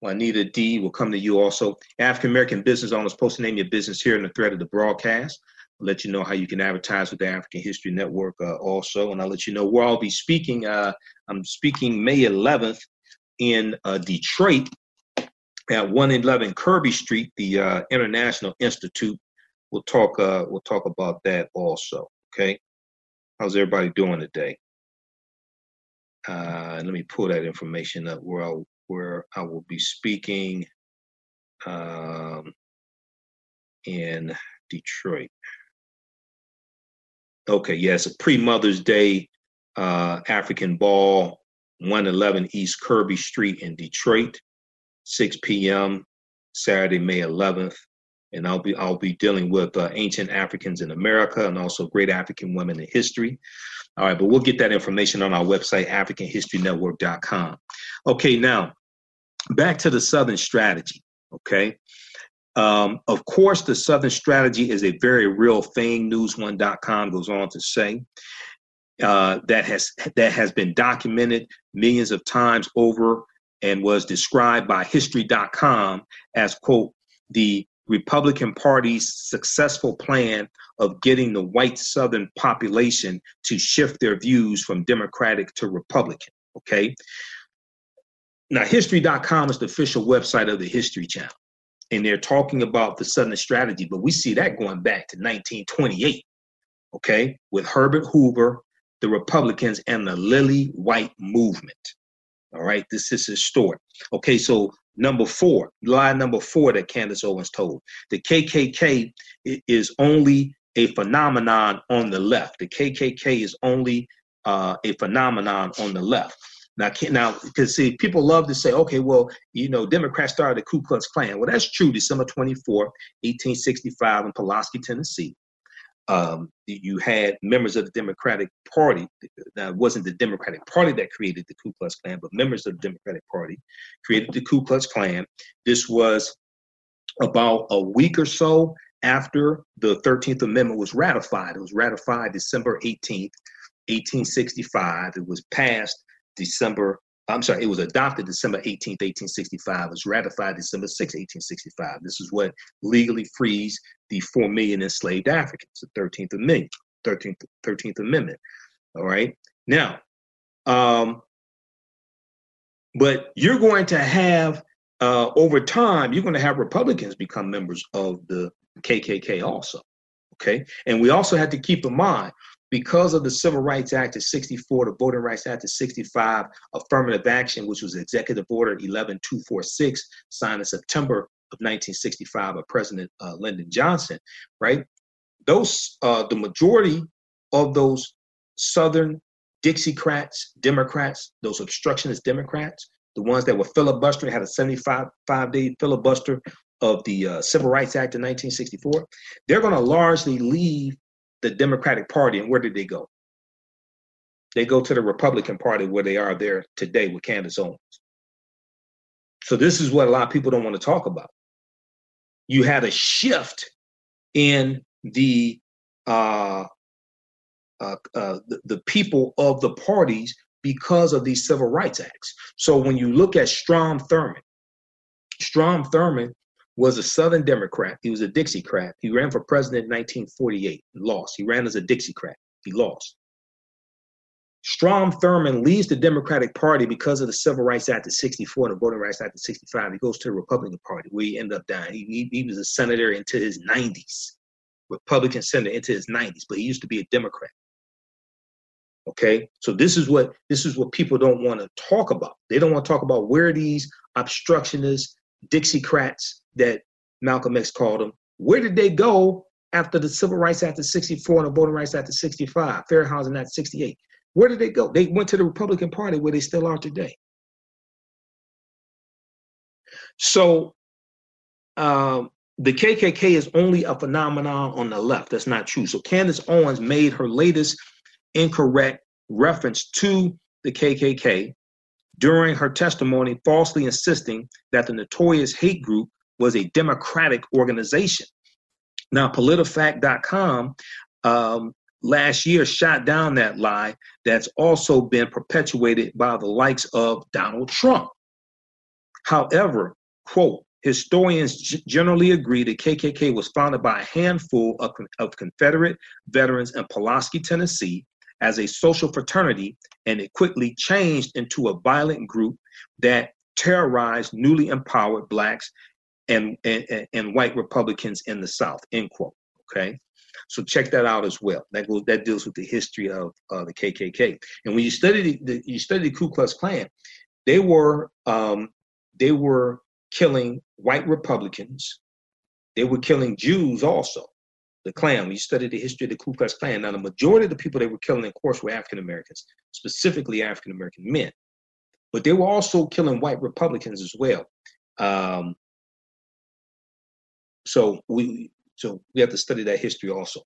Juanita D will come to you also. African American business owners, post to name your business here in the thread of the broadcast. I'll let you know how you can advertise with the African History Network uh, also, and I'll let you know where I'll be speaking. Uh, I'm speaking May 11th in uh, Detroit at 111 Kirby Street, the uh, International Institute. We'll talk. Uh, we'll talk about that also. Okay. How's everybody doing today? Uh, let me pull that information up where I where I will be speaking um, in Detroit. Okay, yes, a pre Mother's Day uh, African Ball, 111 East Kirby Street in Detroit, 6 p.m. Saturday, May 11th. And I'll be I'll be dealing with uh, ancient Africans in America and also great African women in history. All right, but we'll get that information on our website, AfricanHistoryNetwork.com. Okay, now back to the Southern strategy. Okay. Um, of course, the Southern strategy is a very real thing. NewsOne.com goes on to say uh, that has that has been documented millions of times over and was described by History.com as quote the Republican Party's successful plan of getting the white Southern population to shift their views from Democratic to Republican. Okay. Now, History.com is the official website of the History Channel, and they're talking about the Southern strategy, but we see that going back to 1928. Okay. With Herbert Hoover, the Republicans, and the Lily White movement. All right. This is historic. Okay. So Number four, lie number four that Candace Owens told. The KKK is only a phenomenon on the left. The KKK is only uh, a phenomenon on the left. Now, now, because see, people love to say, okay, well, you know, Democrats started the Ku Klux Klan. Well, that's true. December 24, 1865, in Pulaski, Tennessee um, you had members of the Democratic Party. Now, it wasn't the Democratic Party that created the Ku Klux Klan, but members of the Democratic Party created the Ku Klux Klan. This was about a week or so after the 13th Amendment was ratified. It was ratified December 18th, 1865. It was passed December I'm sorry, it was adopted December 18th, 1865. It was ratified December 6, 1865. This is what legally frees the 4 million enslaved Africans, the 13th Amendment. 13th, 13th Amendment. All right. Now, um, but you're going to have, uh, over time, you're going to have Republicans become members of the KKK also. Okay. And we also have to keep in mind because of the Civil Rights Act of 64, the Voting Rights Act of 65, affirmative action, which was Executive Order 11246, signed in September of 1965 by President uh, Lyndon Johnson, right? Those, uh, the majority of those Southern Dixiecrats, Democrats, those obstructionist Democrats, the ones that were filibustering, had a 75 day filibuster of the uh, Civil Rights Act of 1964, they're going to largely leave the Democratic Party. And where did they go? They go to the Republican Party where they are there today with Candace Owens. So this is what a lot of people don't want to talk about. You had a shift in the uh, uh, uh, the, the people of the parties because of these civil rights acts. So when you look at Strom Thurmond, Strom Thurmond was a Southern Democrat. He was a Dixiecrat. He ran for president in 1948. He lost. He ran as a Dixiecrat. He lost. Strom Thurmond leaves the Democratic Party because of the Civil Rights Act of 64 and the Voting Rights Act of 65. He goes to the Republican Party where he ended up dying. He, he, he was a senator into his 90s, Republican senator into his 90s, but he used to be a Democrat. Okay, so this is what this is what people don't want to talk about. They don't want to talk about where these obstructionists, Dixiecrats that Malcolm X called them, where did they go after the Civil Rights Act of 64 and the Voting Rights Act of 65, Fair Housing Act 68? Where did they go? They went to the Republican Party where they still are today. So um, the KKK is only a phenomenon on the left. That's not true. So Candace Owens made her latest incorrect reference to the KKK during her testimony, falsely insisting that the notorious hate group was a democratic organization. Now, PolitiFact.com um, last year shot down that lie that's also been perpetuated by the likes of Donald Trump. However, quote, historians g- generally agree the KKK was founded by a handful of, of Confederate veterans in Pulaski, Tennessee, as a social fraternity, and it quickly changed into a violent group that terrorized newly empowered blacks and, and, and white Republicans in the South, end quote. Okay. So check that out as well. That goes that deals with the history of uh, the KKK. And when you study the, you study the Ku Klux Klan, they were um, they were killing white Republicans. They were killing Jews also. The Klan. When you study the history of the Ku Klux Klan, now the majority of the people they were killing, of course, were African Americans, specifically African American men. But they were also killing white Republicans as well. Um, so we so we have to study that history also.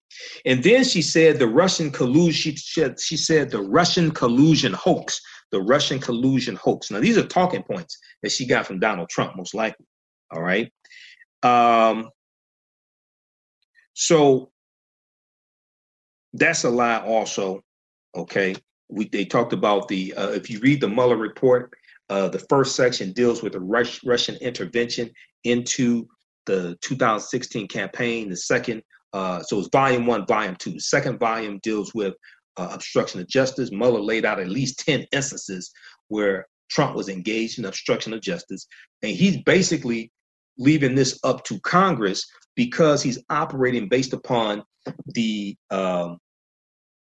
And then she said the Russian collusion, she said, she said the Russian collusion hoax, the Russian collusion hoax. Now, these are talking points that she got from Donald Trump, most likely. All right. Um, so that's a lie also. Okay. We, they talked about the, uh, if you read the Mueller report, uh, the first section deals with the Rus- Russian intervention into the 2016 campaign. The second, uh, so it's volume one, volume two. The second volume deals with uh, obstruction of justice. Mueller laid out at least 10 instances where Trump was engaged in obstruction of justice. And he's basically leaving this up to Congress because he's operating based upon the um,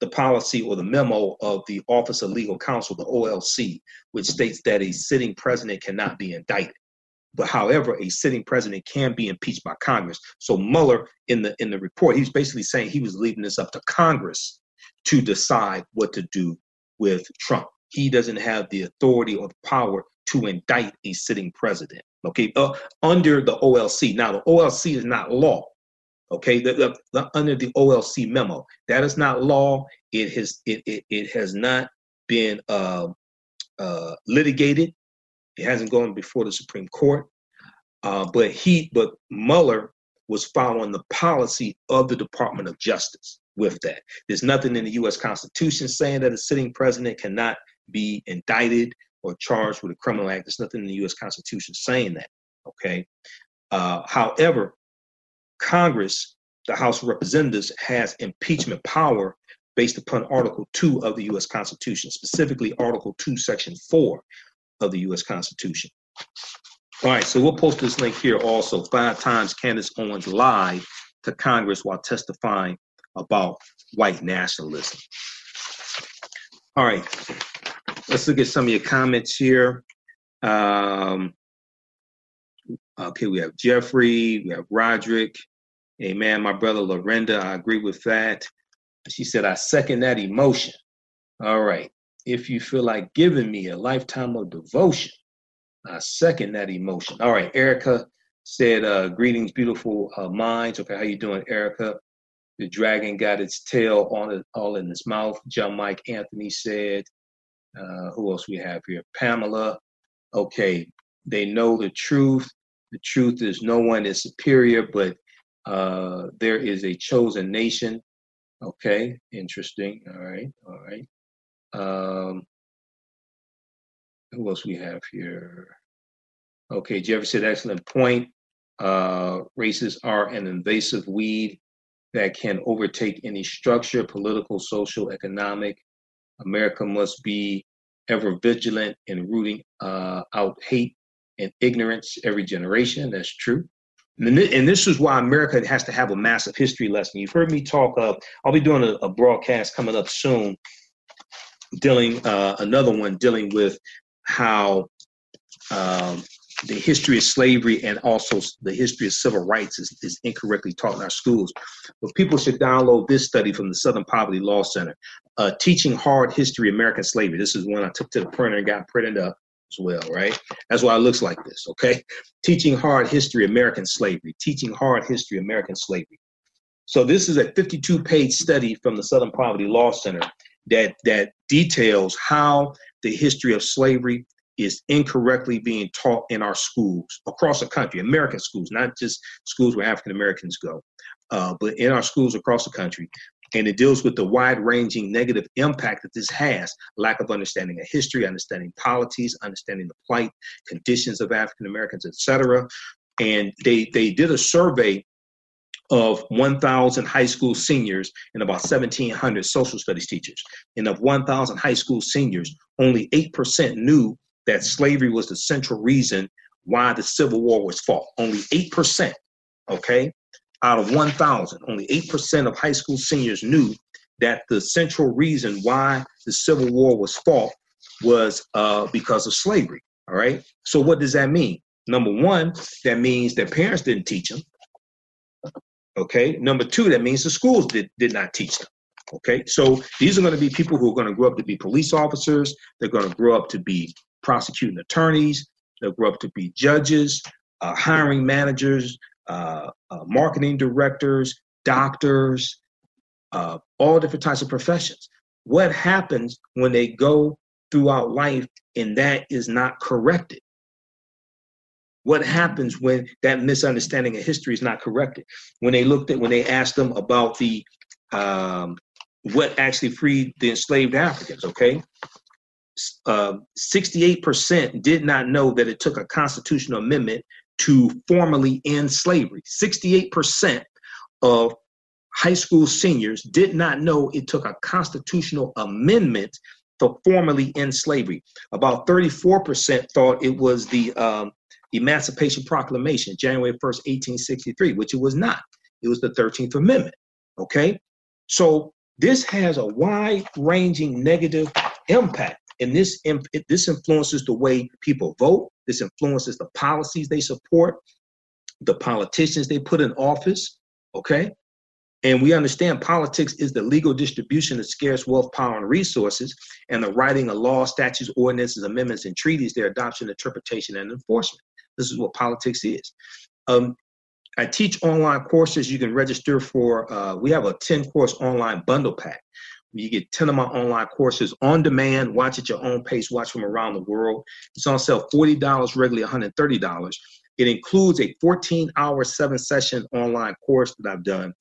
the policy or the memo of the Office of Legal Counsel, the OLC, which states that a sitting president cannot be indicted. But however, a sitting president can be impeached by Congress. So Mueller, in the in the report, he's basically saying he was leaving this up to Congress to decide what to do with Trump. He doesn't have the authority or the power to indict a sitting president. Okay, uh, under the OLC. Now, the OLC is not law. Okay, the, the, the, under the OLC memo, that is not law. It has it it, it has not been uh, uh, litigated. It hasn't gone before the Supreme Court. Uh, but he, but Mueller was following the policy of the Department of Justice with that. There's nothing in the U.S. Constitution saying that a sitting president cannot be indicted or charged with a criminal act. There's nothing in the U.S. Constitution saying that. Okay. Uh, however, Congress, the House of Representatives, has impeachment power based upon Article 2 of the U.S. Constitution, specifically Article 2, Section 4, of the U.S. Constitution. All right, so we'll post this link here also. Five times Candace Owens lied to Congress while testifying about white nationalism. All right, let's look at some of your comments here. Um, okay, we have Jeffrey, we have Roderick. Amen. my brother Lorenda, I agree with that. She said, I second that emotion. All right if you feel like giving me a lifetime of devotion. I second that emotion. All right, Erica said, uh, "Greetings, beautiful uh, minds." Okay, how you doing, Erica? The dragon got its tail on it, all in its mouth. John Mike Anthony said, uh, "Who else we have here?" Pamela. Okay, they know the truth. The truth is no one is superior, but uh, there is a chosen nation. Okay, interesting. All right, all right. Um, who else we have here? Okay, Jeffrey said, excellent point. Uh, races are an invasive weed that can overtake any structure, political, social, economic. America must be ever vigilant in rooting uh, out hate and ignorance every generation. That's true. And this is why America has to have a massive history lesson. You've heard me talk of, I'll be doing a, a broadcast coming up soon, dealing, uh, another one dealing with how um, the history of slavery and also the history of civil rights is, is incorrectly taught in our schools. But people should download this study from the Southern Poverty Law Center, uh, Teaching Hard History American Slavery. This is one I took to the printer and got printed up as well, right? That's why it looks like this, okay? Teaching Hard History American Slavery, Teaching Hard History American Slavery. So this is a 52 page study from the Southern Poverty Law Center that, that details how the history of slavery is incorrectly being taught in our schools across the country, American schools, not just schools where African Americans go, uh, but in our schools across the country. And it deals with the wide ranging negative impact that this has lack of understanding of history, understanding polities, understanding the plight, conditions of African Americans, etc. And they, they did a survey of 1,000 high school seniors and about 1,700 social studies teachers. And of 1,000 high school seniors, only 8% knew that slavery was the central reason why the Civil War was fought. Only 8%, okay, out of 1,000, only 8% of high school seniors knew that the central reason why the Civil War was fought was uh, because of slavery. All right. So, what does that mean? Number one, that means that parents didn't teach them. Okay. Number two, that means the schools did, did not teach them. Okay. So, these are going to be people who are going to grow up to be police officers. They're going to grow up to be prosecuting attorneys. They'll grow up to be judges, uh, hiring managers, uh, uh, marketing directors, doctors, uh, all different types of professions. What happens when they go throughout life and that is not corrected? What happens when that misunderstanding of history is not corrected? When they looked at, when they asked them about the um, what actually freed the enslaved Africans, okay? Uh, 68% did not know that it took a constitutional amendment to formally end slavery. 68% of high school seniors did not know it took a constitutional amendment to formally end slavery. About 34% thought it was the um, Emancipation Proclamation, January 1st, 1863, which it was not. It was the 13th Amendment. Okay? So this has a wide ranging negative impact and this this influences the way people vote. This influences the policies they support, the politicians they put in office. Okay, and we understand politics is the legal distribution of scarce wealth, power, and resources, and the writing of laws, statutes, ordinances, amendments, and treaties, their adoption, interpretation, and enforcement. This is what politics is. Um, I teach online courses. You can register for, uh, we have a 10 course online bundle pack you get 10 of my online courses on demand, watch at your own pace, watch from around the world. It's on sale $40, regularly $130. It includes a 14 hour, seven session online course that I've done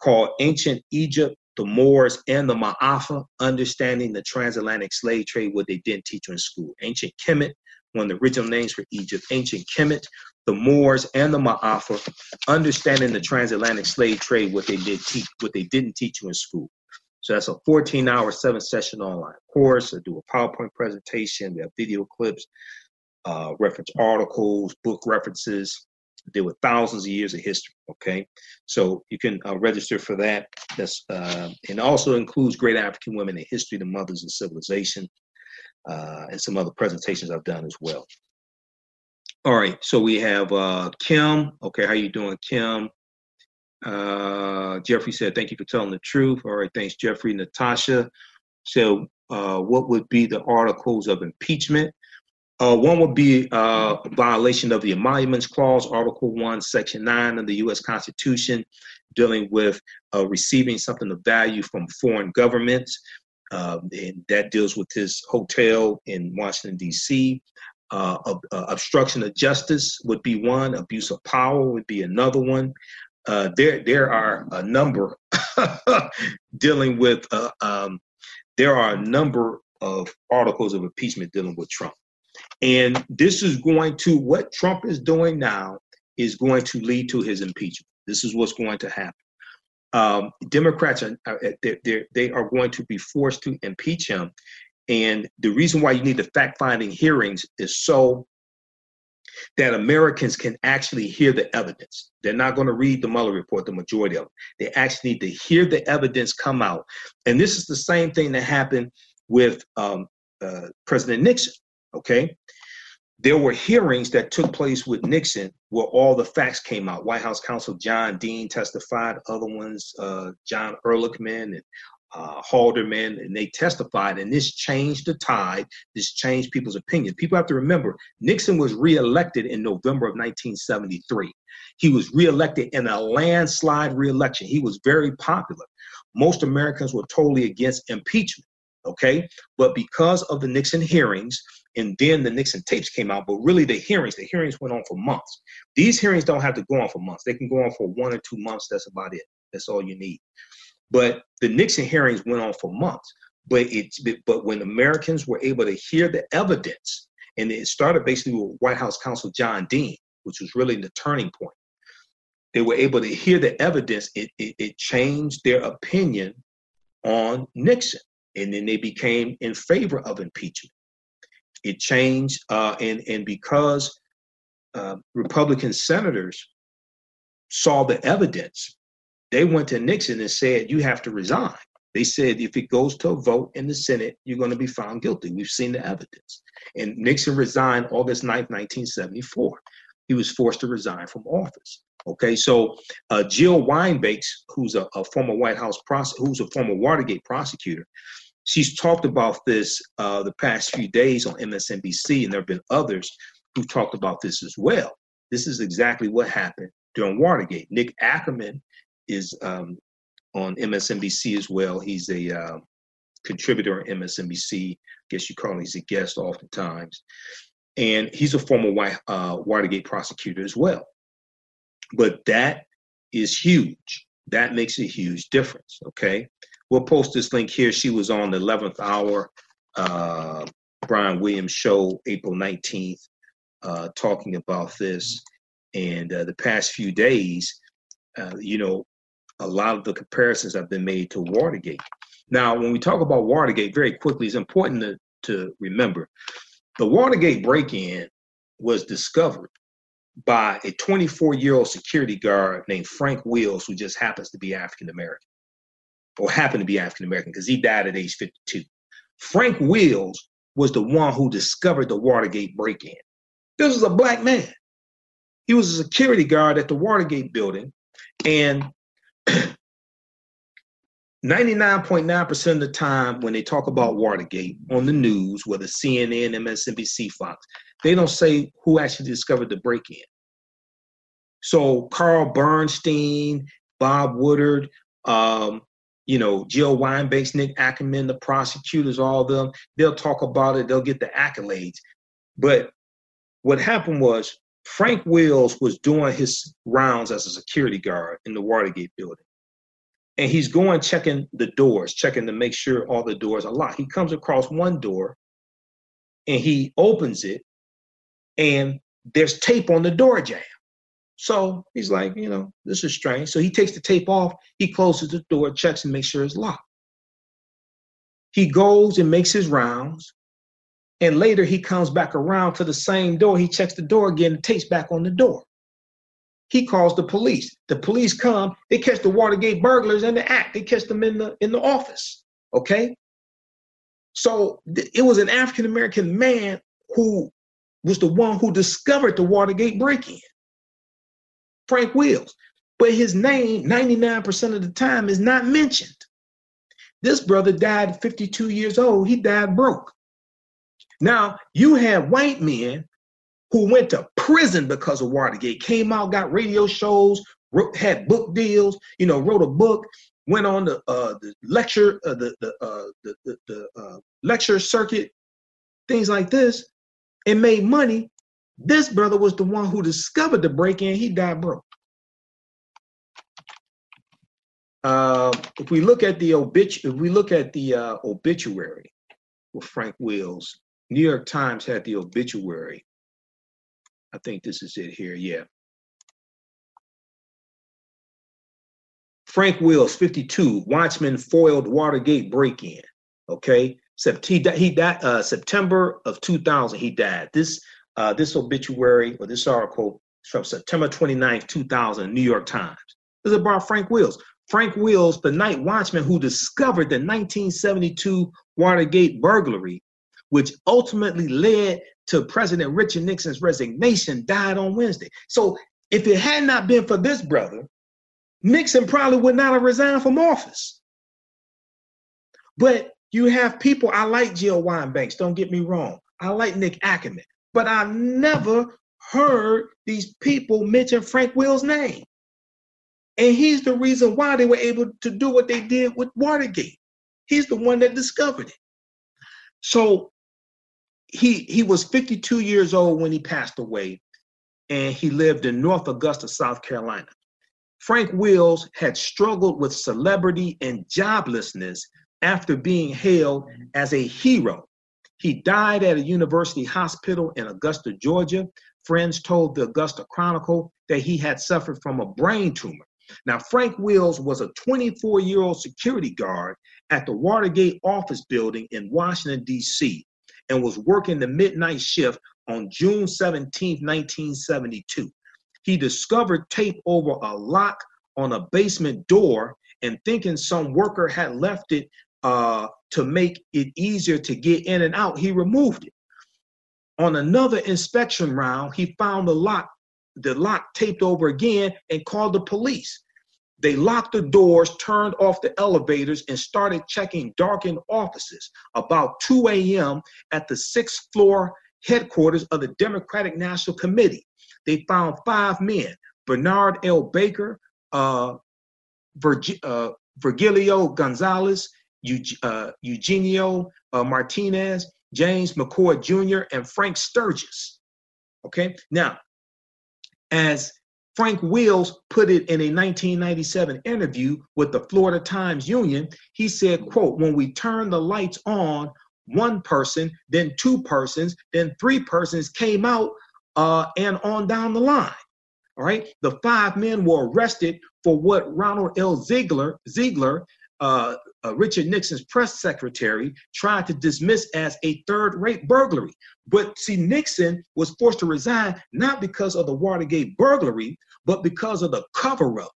called Ancient Egypt, the Moors, and the Ma'afa Understanding the Transatlantic Slave Trade, what they didn't teach you in school. Ancient Kemet, one of the original names for Egypt, Ancient Kemet, the Moors, and the Ma'afa Understanding the Transatlantic Slave Trade, what they did teach, what they didn't teach you in school. So that's a 14 hour, seven session online course. I do a PowerPoint presentation. We have video clips, uh, reference articles, book references. I deal with thousands of years of history. Okay. So you can uh, register for that. That's, uh, and also includes great African women in history, the mothers of civilization, uh, and some other presentations I've done as well. All right. So we have uh, Kim. Okay. How you doing, Kim? Uh, Jeffrey said, thank you for telling the truth. All right, thanks, Jeffrey. Natasha said, uh, what would be the articles of impeachment? Uh, one would be uh, violation of the Emoluments Clause, Article 1, Section 9 of the U.S. Constitution, dealing with uh, receiving something of value from foreign governments. Um, and that deals with his hotel in Washington, D.C. Uh, uh, obstruction of justice would be one, abuse of power would be another one. Uh, there, there are a number dealing with, um, there are a number of articles of impeachment dealing with Trump. And this is going to, what Trump is doing now is going to lead to his impeachment. This is what's going to happen. Um, Democrats are, are they're, they are going to be forced to impeach him. And the reason why you need the fact finding hearings is so that Americans can actually hear the evidence. They're not going to read the Mueller report, the majority of them. They actually need to hear the evidence come out. And this is the same thing that happened with um, uh, President Nixon. Okay. There were hearings that took place with Nixon where all the facts came out. White House counsel John Dean testified, other ones, uh, John Ehrlichman and uh, Haldeman, and they testified, and this changed the tide. This changed people's opinion. People have to remember Nixon was reelected in November of 1973. He was reelected in a landslide reelection. He was very popular. Most Americans were totally against impeachment okay? But because of the Nixon hearings, and then the Nixon tapes came out, but really the hearings, the hearings went on for months. These hearings don't have to go on for months. They can go on for one or two months. That's about it. That's all you need. But the Nixon hearings went on for months. But it's but when Americans were able to hear the evidence, and it started basically with White House counsel John Dean, which was really the turning point. They were able to hear the evidence. It, it, it changed their opinion on Nixon and then they became in favor of impeachment. It changed, uh, and and because uh, Republican senators saw the evidence, they went to Nixon and said, "You have to resign." They said, "If it goes to a vote in the Senate, you're going to be found guilty." We've seen the evidence, and Nixon resigned August 9th, 1974. He was forced to resign from office. Okay, so uh, Jill Wine-Banks, who's a, a former White House prose- who's a former Watergate prosecutor, she's talked about this uh, the past few days on MSNBC, and there have been others who've talked about this as well. This is exactly what happened during Watergate. Nick Ackerman is um, on MSNBC as well. He's a uh, contributor on MSNBC. I guess you call him he's a guest oftentimes. And he's a former White, uh, Watergate prosecutor as well. But that is huge. That makes a huge difference, okay? We'll post this link here. She was on the 11th hour uh, Brian Williams show, April 19th, uh, talking about this. And uh, the past few days, uh, you know, a lot of the comparisons have been made to Watergate. Now, when we talk about Watergate, very quickly, it's important to, to remember the Watergate break in was discovered by a 24 year old security guard named Frank Wills, who just happens to be African American or happened to be African American because he died at age 52. Frank Wills was the one who discovered the Watergate break in. This was a black man. He was a security guard at the Watergate building, and 99.9% of the time when they talk about Watergate on the news, whether CNN, MSNBC, Fox, they don't say who actually discovered the break in. So Carl Bernstein, Bob Woodward, um, you know, Jill Wine-Banks, Nick Ackerman, the prosecutors, all of them, they'll talk about it, they'll get the accolades. But what happened was Frank Wills was doing his rounds as a security guard in the Watergate building. And he's going checking the doors, checking to make sure all the doors are locked. He comes across one door and he opens it, and there's tape on the door jamb. So he's like, you know, this is strange. So he takes the tape off, he closes the door, checks and makes sure it's locked. He goes and makes his rounds. And later he comes back around to the same door. He checks the door again, tape's back on the door. He calls the police. The police come, they catch the Watergate burglars in the act. They catch them in the in the office. Okay. So th- it was an African American man who was the one who discovered the Watergate break-in. Frank Wills. But his name, 99% of the time, is not mentioned. This brother died 52 years old. He died broke. Now, you have white men who went to prison because of Watergate, came out, got radio shows, wrote, had book deals, you know, wrote a book, went on the, uh, the lecture, uh, the, the, uh, the, the, uh, lecture circuit, things like this, and made money. This brother was the one who discovered the break-in. He died broke. Uh, if we look at the obit, if we look at the uh, obituary with Frank Wills, New York Times had the obituary. I think this is it here. Yeah. Frank Wills, 52, Watchman foiled Watergate break-in. Okay, he died, uh, September of 2000. He died. This uh, this obituary or this article is from September 29th, 2000, New York Times. This is about Frank Wills. Frank Wills, the night watchman who discovered the 1972 Watergate burglary, which ultimately led to President Richard Nixon's resignation, died on Wednesday. So if it had not been for this brother, Nixon probably would not have resigned from office. But you have people, I like Jill Wine-Banks, don't get me wrong. I like Nick Ackerman, but I never heard these people mention Frank Will's name. And he's the reason why they were able to do what they did with Watergate. He's the one that discovered it. So he he was 52 years old when he passed away, and he lived in North Augusta, South Carolina. Frank Wills had struggled with celebrity and joblessness after being hailed as a hero. He died at a university hospital in Augusta, Georgia. Friends told the Augusta Chronicle that he had suffered from a brain tumor. Now, Frank Wills was a 24 year old security guard at the Watergate office building in Washington, D.C., and was working the midnight shift on June 17, 1972. He discovered tape over a lock on a basement door and thinking some worker had left it uh, to make it easier to get in and out, he removed it. On another inspection round, he found the lock the lock taped over again and called the police. They locked the doors, turned off the elevators, and started checking darkened offices. About 2 a.m. at the sixth floor headquarters of the Democratic National Committee, they found five men Bernard L. Barker, uh, Virg- uh, Virgilio Gonzalez, uh, Eugenio uh, Martinez, James McCord Jr., and Frank Sturgis. Okay, now as Frank Wills put it in a 1997 interview with the Florida Times Union, he said, quote, when we turned the lights on, one person, then two persons, then three persons came out uh, and on down the line. All right. The five men were arrested for what Ronald L. Ziegler, Ziegler uh, uh, Richard Nixon's press secretary tried to dismiss as a third rate burglary. But see, Nixon was forced to resign not because of the Watergate burglary, but because of the cover up.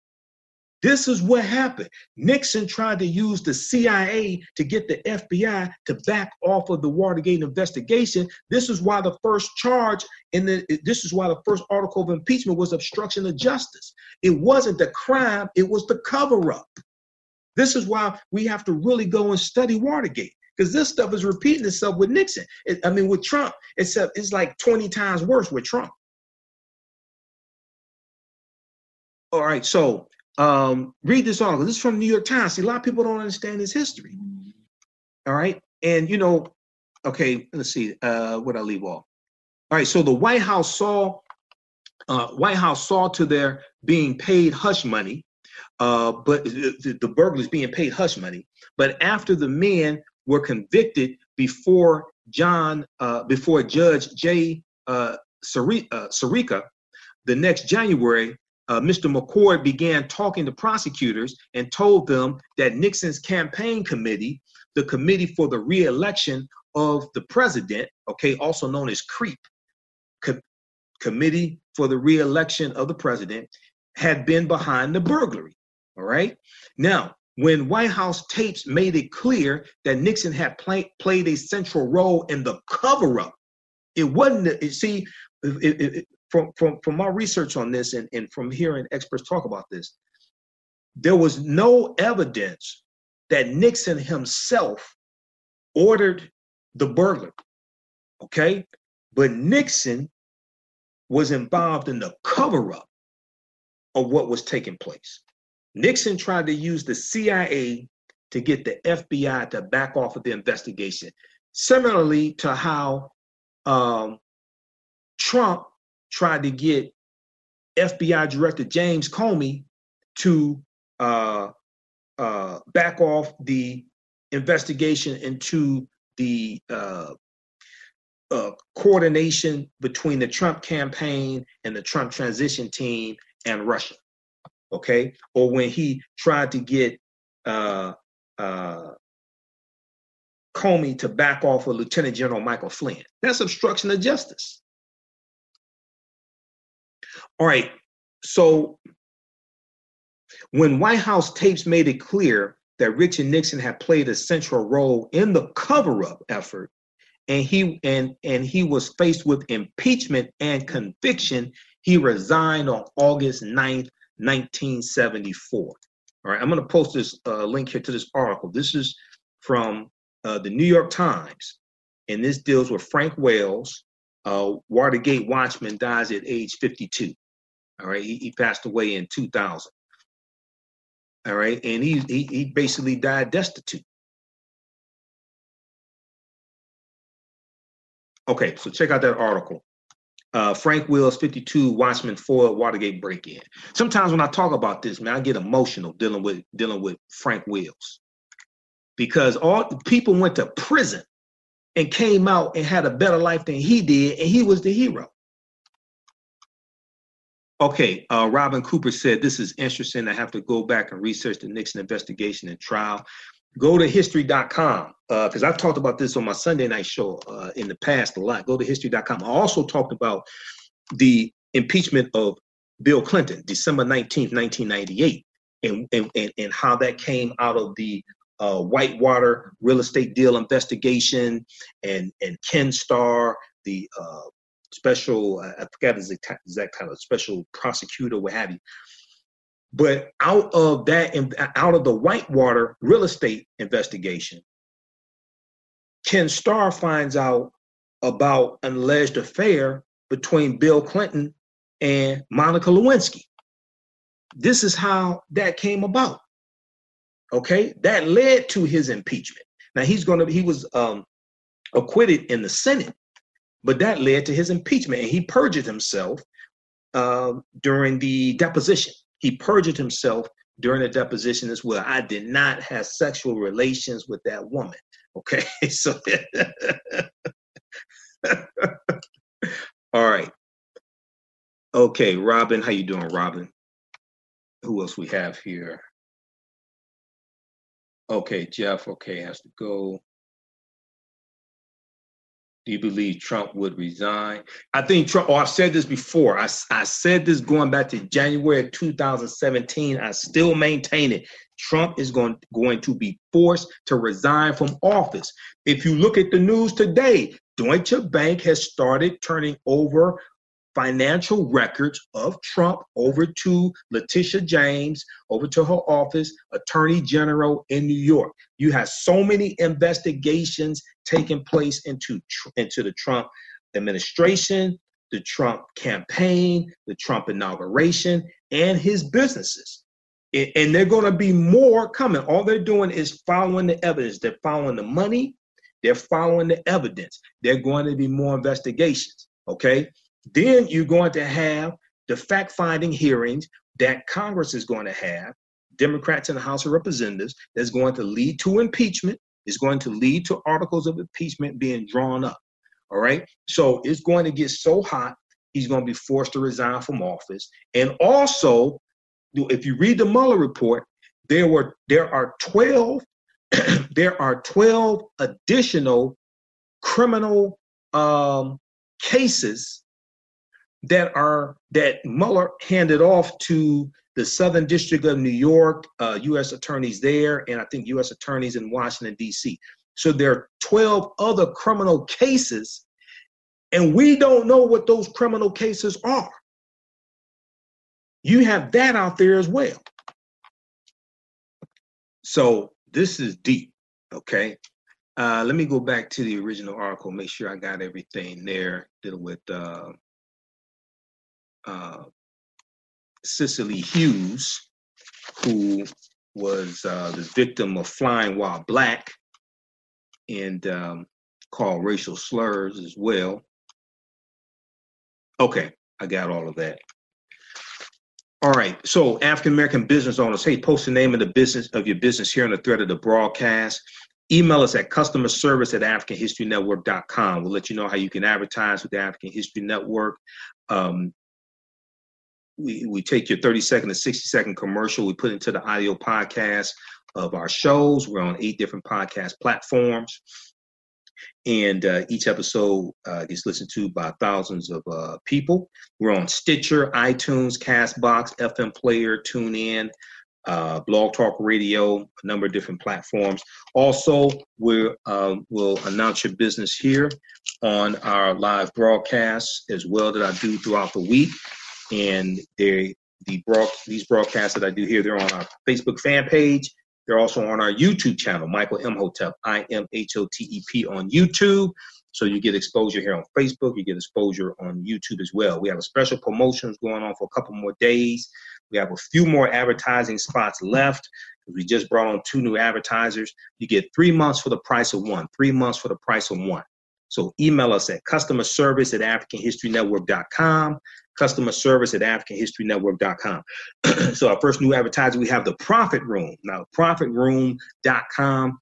This is what happened. Nixon tried to use the CIA to get the FBI to back off of the Watergate investigation. This is why the first charge the this is why the first article of impeachment was obstruction of justice. It wasn't the crime, it was the cover up. This is why we have to really go and study Watergate because this stuff is repeating itself with Nixon. It, I mean, with Trump, a, it's like 20 times worse with Trump. All right, so um, read this article. This is from New York Times. See, a lot of people don't understand this history. All right, and you know, okay, let's see, uh, what I leave off. All right, so the White House saw uh, White House saw to their being paid hush money uh, but the, the burglars being paid hush money. But after the men were convicted before John, uh, before Judge J. Uh, uh, the next January, uh, Mr. McCord began talking to prosecutors and told them that Nixon's campaign committee, the Committee for the Reelection of the President, okay, also known as CREEP, Co- Committee for the Reelection of the President, had been behind the burglary. All right. Now, when White House tapes made it clear that Nixon had play, played a central role in the cover up, it wasn't, it, see, it, it, from, from, from my research on this and, and from hearing experts talk about this, there was no evidence that Nixon himself ordered the burglary. Okay. But Nixon was involved in the cover up of what was taking place. Nixon tried to use the CIA to get the FBI to back off of the investigation, similarly to how um, Trump tried to get FBI Director James Comey to uh, uh, back off the investigation into the uh, uh, coordination between the Trump campaign and the Trump transition team and Russia. Okay, or when he tried to get uh, uh, Comey to back off of Lieutenant General Michael Flynn. That's obstruction of justice. All right, so when White House tapes made it clear that Richard Nixon had played a central role in the cover-up effort, and he and and he was faced with impeachment and conviction, he resigned on August 9th, 1974. All right, I'm going to post this uh, link here to this article. This is from uh, the New York Times, and this deals with Frank Wills. Uh, Watergate watchman dies at age 52. All right, he, he passed away in 2000. All right, and he, he, he basically died destitute. Okay, so check out that article. Uh, Frank Wills, 52, Watchman Ford, Watergate break-in. Sometimes when I talk about this, man, I get emotional dealing with dealing with Frank Wills because all people went to prison and came out and had a better life than he did, and he was the hero. Okay, uh, Robin Cooper said this is interesting. I have to go back and research the Nixon investigation and trial. Go to history.com because uh, I've talked about this on my Sunday night show uh, in the past a lot. Go to history.com. I also talked about the impeachment of Bill Clinton, December 19th, 1998, and, and, and, how that came out of the uh, Whitewater real estate deal investigation and, and Ken Starr, the uh, special, I forgot his exact title, special prosecutor, what have you. But out of that, out of the Whitewater real estate investigation, Ken Starr finds out about an alleged affair between Bill Clinton and Monica Lewinsky. This is how that came about. Okay, that led to his impeachment. Now he's going to he was um, acquitted in the Senate but that led to his impeachment, and he perjured himself uh, during the deposition. He perjured himself during the deposition as well. I did not have sexual relations with that woman. Okay, so all right. Okay, Robin, how you doing, Robin? Who else we have here? Okay, Jeff. Okay, has to go. Do you believe Trump would resign? I think Trump, oh, I've said this before. I, I said this going back to January 2017. I still maintain it. Trump is going, going to be forced to resign from office. If you look at the news today, Deutsche Bank has started turning over financial records of Trump over to Letitia James, over to her office, Attorney General in New York. You have so many investigations taking place into, into the Trump administration, the Trump campaign, the Trump inauguration, and his businesses. And they're going to be more coming. All they're doing is following the evidence. They're following the money. They're following the evidence. They're going to be more investigations. Okay. Then you're going to have the fact finding hearings that Congress is going to have, Democrats in the House of Representatives, that's going to lead to impeachment, is going to lead to articles of impeachment being drawn up. All right. So it's going to get so hot, he's going to be forced to resign from office. And also, if you read the Mueller report, there were there are 12 there are 12 additional criminal um, cases that are that Mueller handed off to the Southern District of New York, uh, U.S. attorneys there, and I think U.S. attorneys in Washington D.C. So there are 12 other criminal cases, and we don't know what those criminal cases are. You have that out there as well. So this is deep, okay? Uh, let me go back to the original article, make sure I got everything there dealing with uh, uh, Cacilie Hughes, who was uh, the victim of flying while black and um, called racial slurs as well. Okay, I got all of that. All right, so African American business owners, hey, post the name of the business of your business here on the thread of the broadcast. Email us at customer service at AfricanHistoryNetwork.com. We'll let you know how you can advertise with the African History Network. Um, we, we take your 30 second to 60 second commercial, we put into the audio podcast of our shows. We're on eight different podcast platforms. And uh, each episode uh, gets listened to by thousands of uh, people. We're on Stitcher, iTunes, Castbox, FM Player, TuneIn, uh, Blog Talk Radio, a number of different platforms. Also, we uh, will announce your business here on our live broadcasts as well that I do throughout the week. And they, the broad, these broadcasts that I do here, they're on our Facebook fan page. They're also on our YouTube channel, Michael Imhotep, I M H O T E P on YouTube. So you get exposure here on Facebook, you get exposure on YouTube as well. We have a special promotions going on for a couple more days. We have a few more advertising spots left. We just brought on two new advertisers. You get three months for the price of one, three months for the price of one. So email us at customer service at AfricanHistoryNetwork.com, customer service at AfricanHistoryNetwork.com. so our first new advertiser, we have the Profit Room. Now, ProfitRoom.com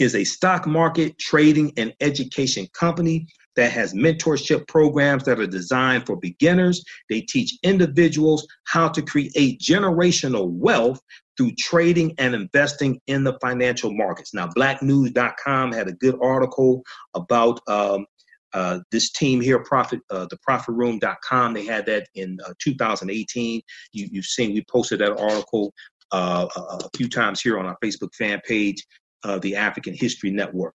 is a stock market trading and education company that has mentorship programs that are designed for beginners. They teach individuals how to create generational wealth through trading and investing in the financial markets. Now, blacknews.com had a good article about um, uh, this team here, Profit, uh, the ProfitRoom.com. They had that in uh, 2018. You, have seen we posted that article uh, a, few times here on our Facebook fan page, uh, the African History Network.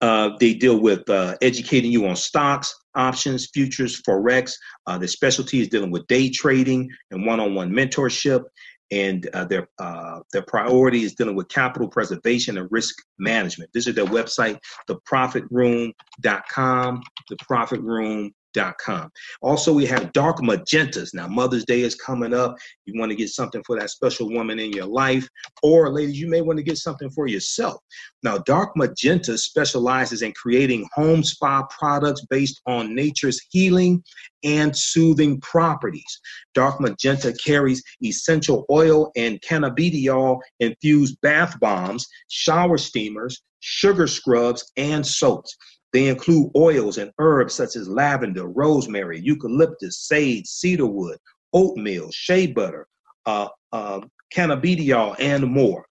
Uh, they deal with uh, educating you on stocks, options, futures, forex. Uh, their specialty is dealing with day trading and one-on-one mentorship. And uh, their uh, their priority is dealing with capital preservation and risk management. This is their website, theprofitroom.com. The Profit Room com. Also, we have dark magentas. Now, Mother's Day is coming up. You want to get something for that special woman in your life, or ladies, you may want to get something for yourself. Now, dark magenta specializes in creating home spa products based on nature's healing and soothing properties. Dark magenta carries essential oil and cannabidiol infused bath bombs, shower steamers, sugar scrubs, and soaps. They include oils and herbs such as lavender, rosemary, eucalyptus, sage, cedarwood, oatmeal, shea butter, uh, uh, cannabidiol, and more.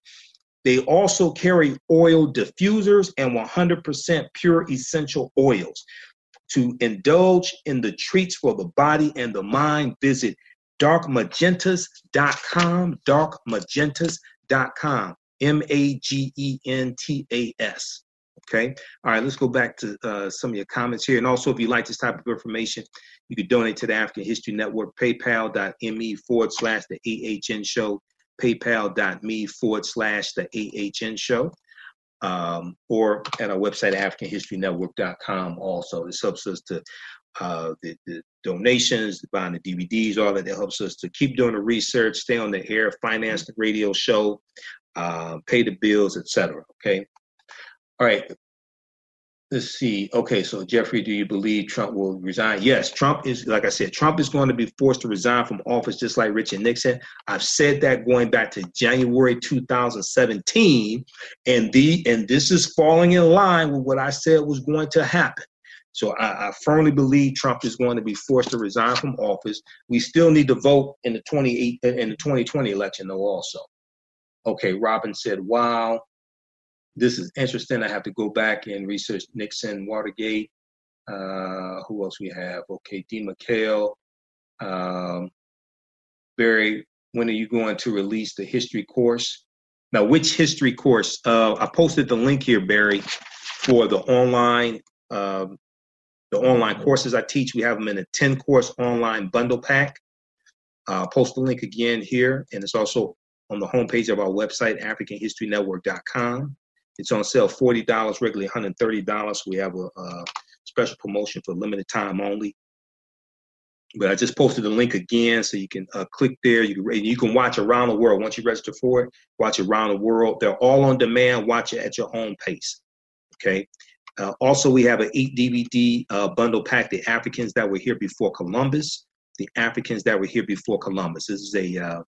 They also carry oil diffusers and 100% pure essential oils. To indulge in the treats for the body and the mind, visit darkmagentas.com, darkmagentas.com, M A G E N T A S. Okay. All right. Let's go back to uh, some of your comments here. And also, if you like this type of information, you could donate to the African History Network, paypal.me forward slash the AHN show, paypal.me forward slash the AHN show, um, or at our website, AfricanHistoryNetwork.com. Also, this helps us to uh, the, the, donations, buying the DVDs, all that. That helps us to keep doing the research, stay on the air, finance the radio show, uh, pay the bills, etc. Okay. All right. Let's see. Okay, so Jeffrey, do you believe Trump will resign? Yes, Trump is, like I said, Trump is going to be forced to resign from office just like Richard Nixon. I've said that going back to January 2017, and the and this is falling in line with what I said was going to happen. So I, I, firmly believe Trump is going to be forced to resign from office. We still need to vote in the 28 in the 2020 election, though. Also, okay. Robin said, "Wow, this is interesting. I have to go back and research Nixon, Watergate. Uh, who else we have? Okay, Dean McHale. Um, Barry, when are you going to release the history course? Now, which history course? Uh, I posted the link here, Barry, for the online um, the online courses I teach. We have them in a 10 course online bundle pack. Uh, post the link again here, and it's also on the homepage of our website, AfricanHistoryNetwork.com. It's on sale $40, regularly $130. We have a, a special promotion for limited time only. But I just posted the link again, so you can uh, click there. You can you can watch around the world once you register for it. Watch around the world. They're all on demand. Watch it at your own pace. Okay. Uh, also, we have an eight DVD uh, bundle pack. The Africans that were here before Columbus. The Africans that were here before Columbus. This is a uh,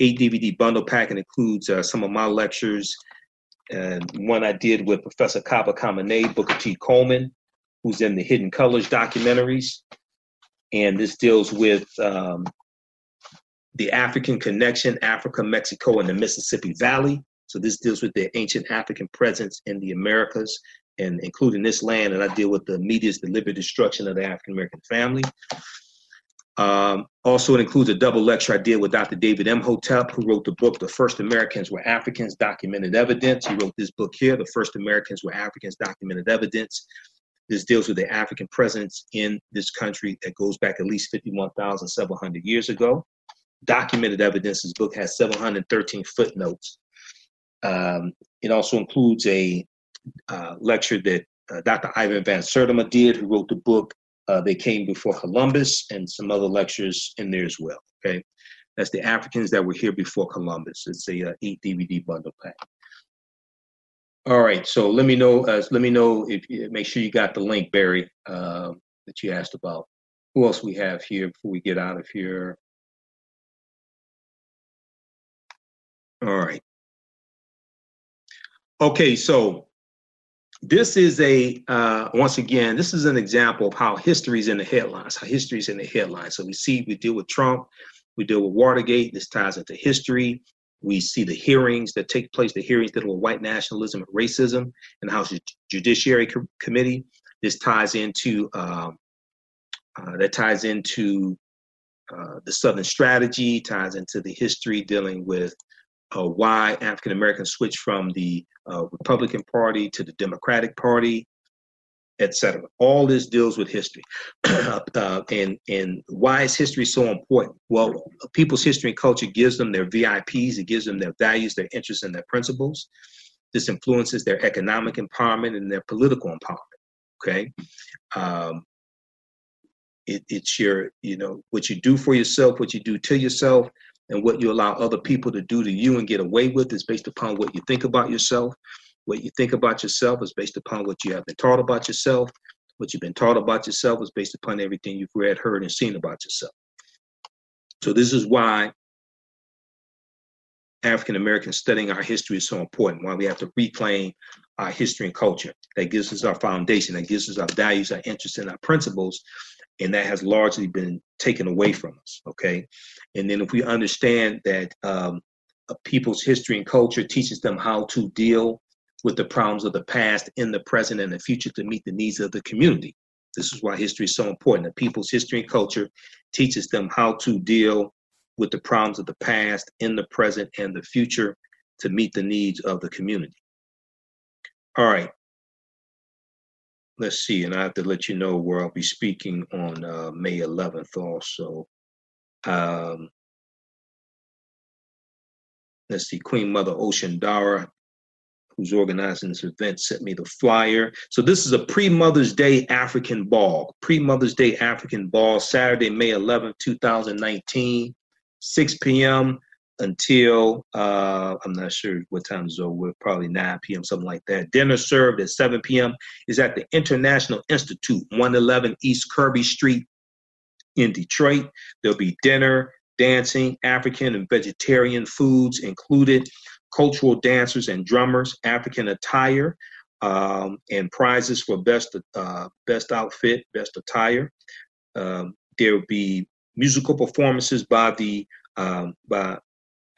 eight DVD bundle pack and includes uh, some of my lectures. And one I did with Professor Kaba Kamene, Booker T. Coleman, who's in the Hidden Colors documentaries. And this deals with um, the African connection, Africa, Mexico, and the Mississippi Valley. So this deals with the ancient African presence in the Americas and including this land. And I deal with the media's deliberate destruction of the African American family. Um, also, it includes a double lecture I did with Dr. David Imhotep, who wrote the book, The First Americans Were Africans, Documented Evidence. He wrote this book here, The First Americans Were Africans, Documented Evidence. This deals with the African presence in this country that goes back at least 51,700 years ago. Documented Evidence, this book has 713 footnotes. Um, it also includes a uh, lecture that uh, Dr. Ivan Van Sertima did, who wrote the book uh, They Came Before Columbus, and some other lectures in there as well. Okay, that's the Africans that were here before Columbus. It's a uh, eight DVD bundle pack. All right, so let me know. Uh, let me know if you make sure you got the link, Barry, uh, that you asked about. Who else we have here before we get out of here? All right. Okay, so this is a uh, once again this is an example of how history is in the headlines how history is in the headlines. So we see we deal with trump we deal with watergate. This ties into history. We see the hearings that take place the hearings that with white nationalism and racism and the house judiciary Co- committee. This ties into um, uh, that ties into uh, the southern strategy ties into the history dealing with uh, why African Americans switched from the uh, Republican Party to the Democratic Party, etc. All this deals with history, uh, and and why is history so important? Well, people's history and culture gives them their VIPs. It gives them their values, their interests, and their principles. This influences their economic empowerment and their political empowerment. Okay. Um, it, it's your, you know, what you do for yourself, what you do to yourself, and what you allow other people to do to you and get away with is based upon what you think about yourself. What you think about yourself is based upon what you have been taught about yourself. What you've been taught about yourself is based upon everything you've read, heard, and seen about yourself. So this is why African Americans studying our history is so important. Why we have to reclaim our history and culture. That gives us our foundation. That gives us our values, our interests, and our principles and that has largely been taken away from us. Okay, and then if we understand that um, a people's history and culture teaches them how to deal with the problems of the past in the present and the future to meet the needs of the community. This is why history is so important. The people's history and culture teaches them how to deal with the problems of the past in the present and the future to meet the needs of the community. All right, let's see, and I have to let you know where I'll be speaking on uh, May 11th also. Um, let's see, Queen Mother Ocean Dara, who's organizing this event, sent me the flyer. So this is a pre-Mother's Day African ball, pre-Mother's Day African ball, Saturday, May 11th, 2019, 6 p.m until uh, I'm not sure what time it's over, probably 9 p.m., something like that. Dinner served at 7 p.m. is at the International Institute, 111 East Kirby Street in Detroit. There'll be dinner, dancing, African and vegetarian foods included, cultural dancers and drummers, African attire, um, and prizes for best uh, best outfit, best attire. Um, there will be musical performances by the um, by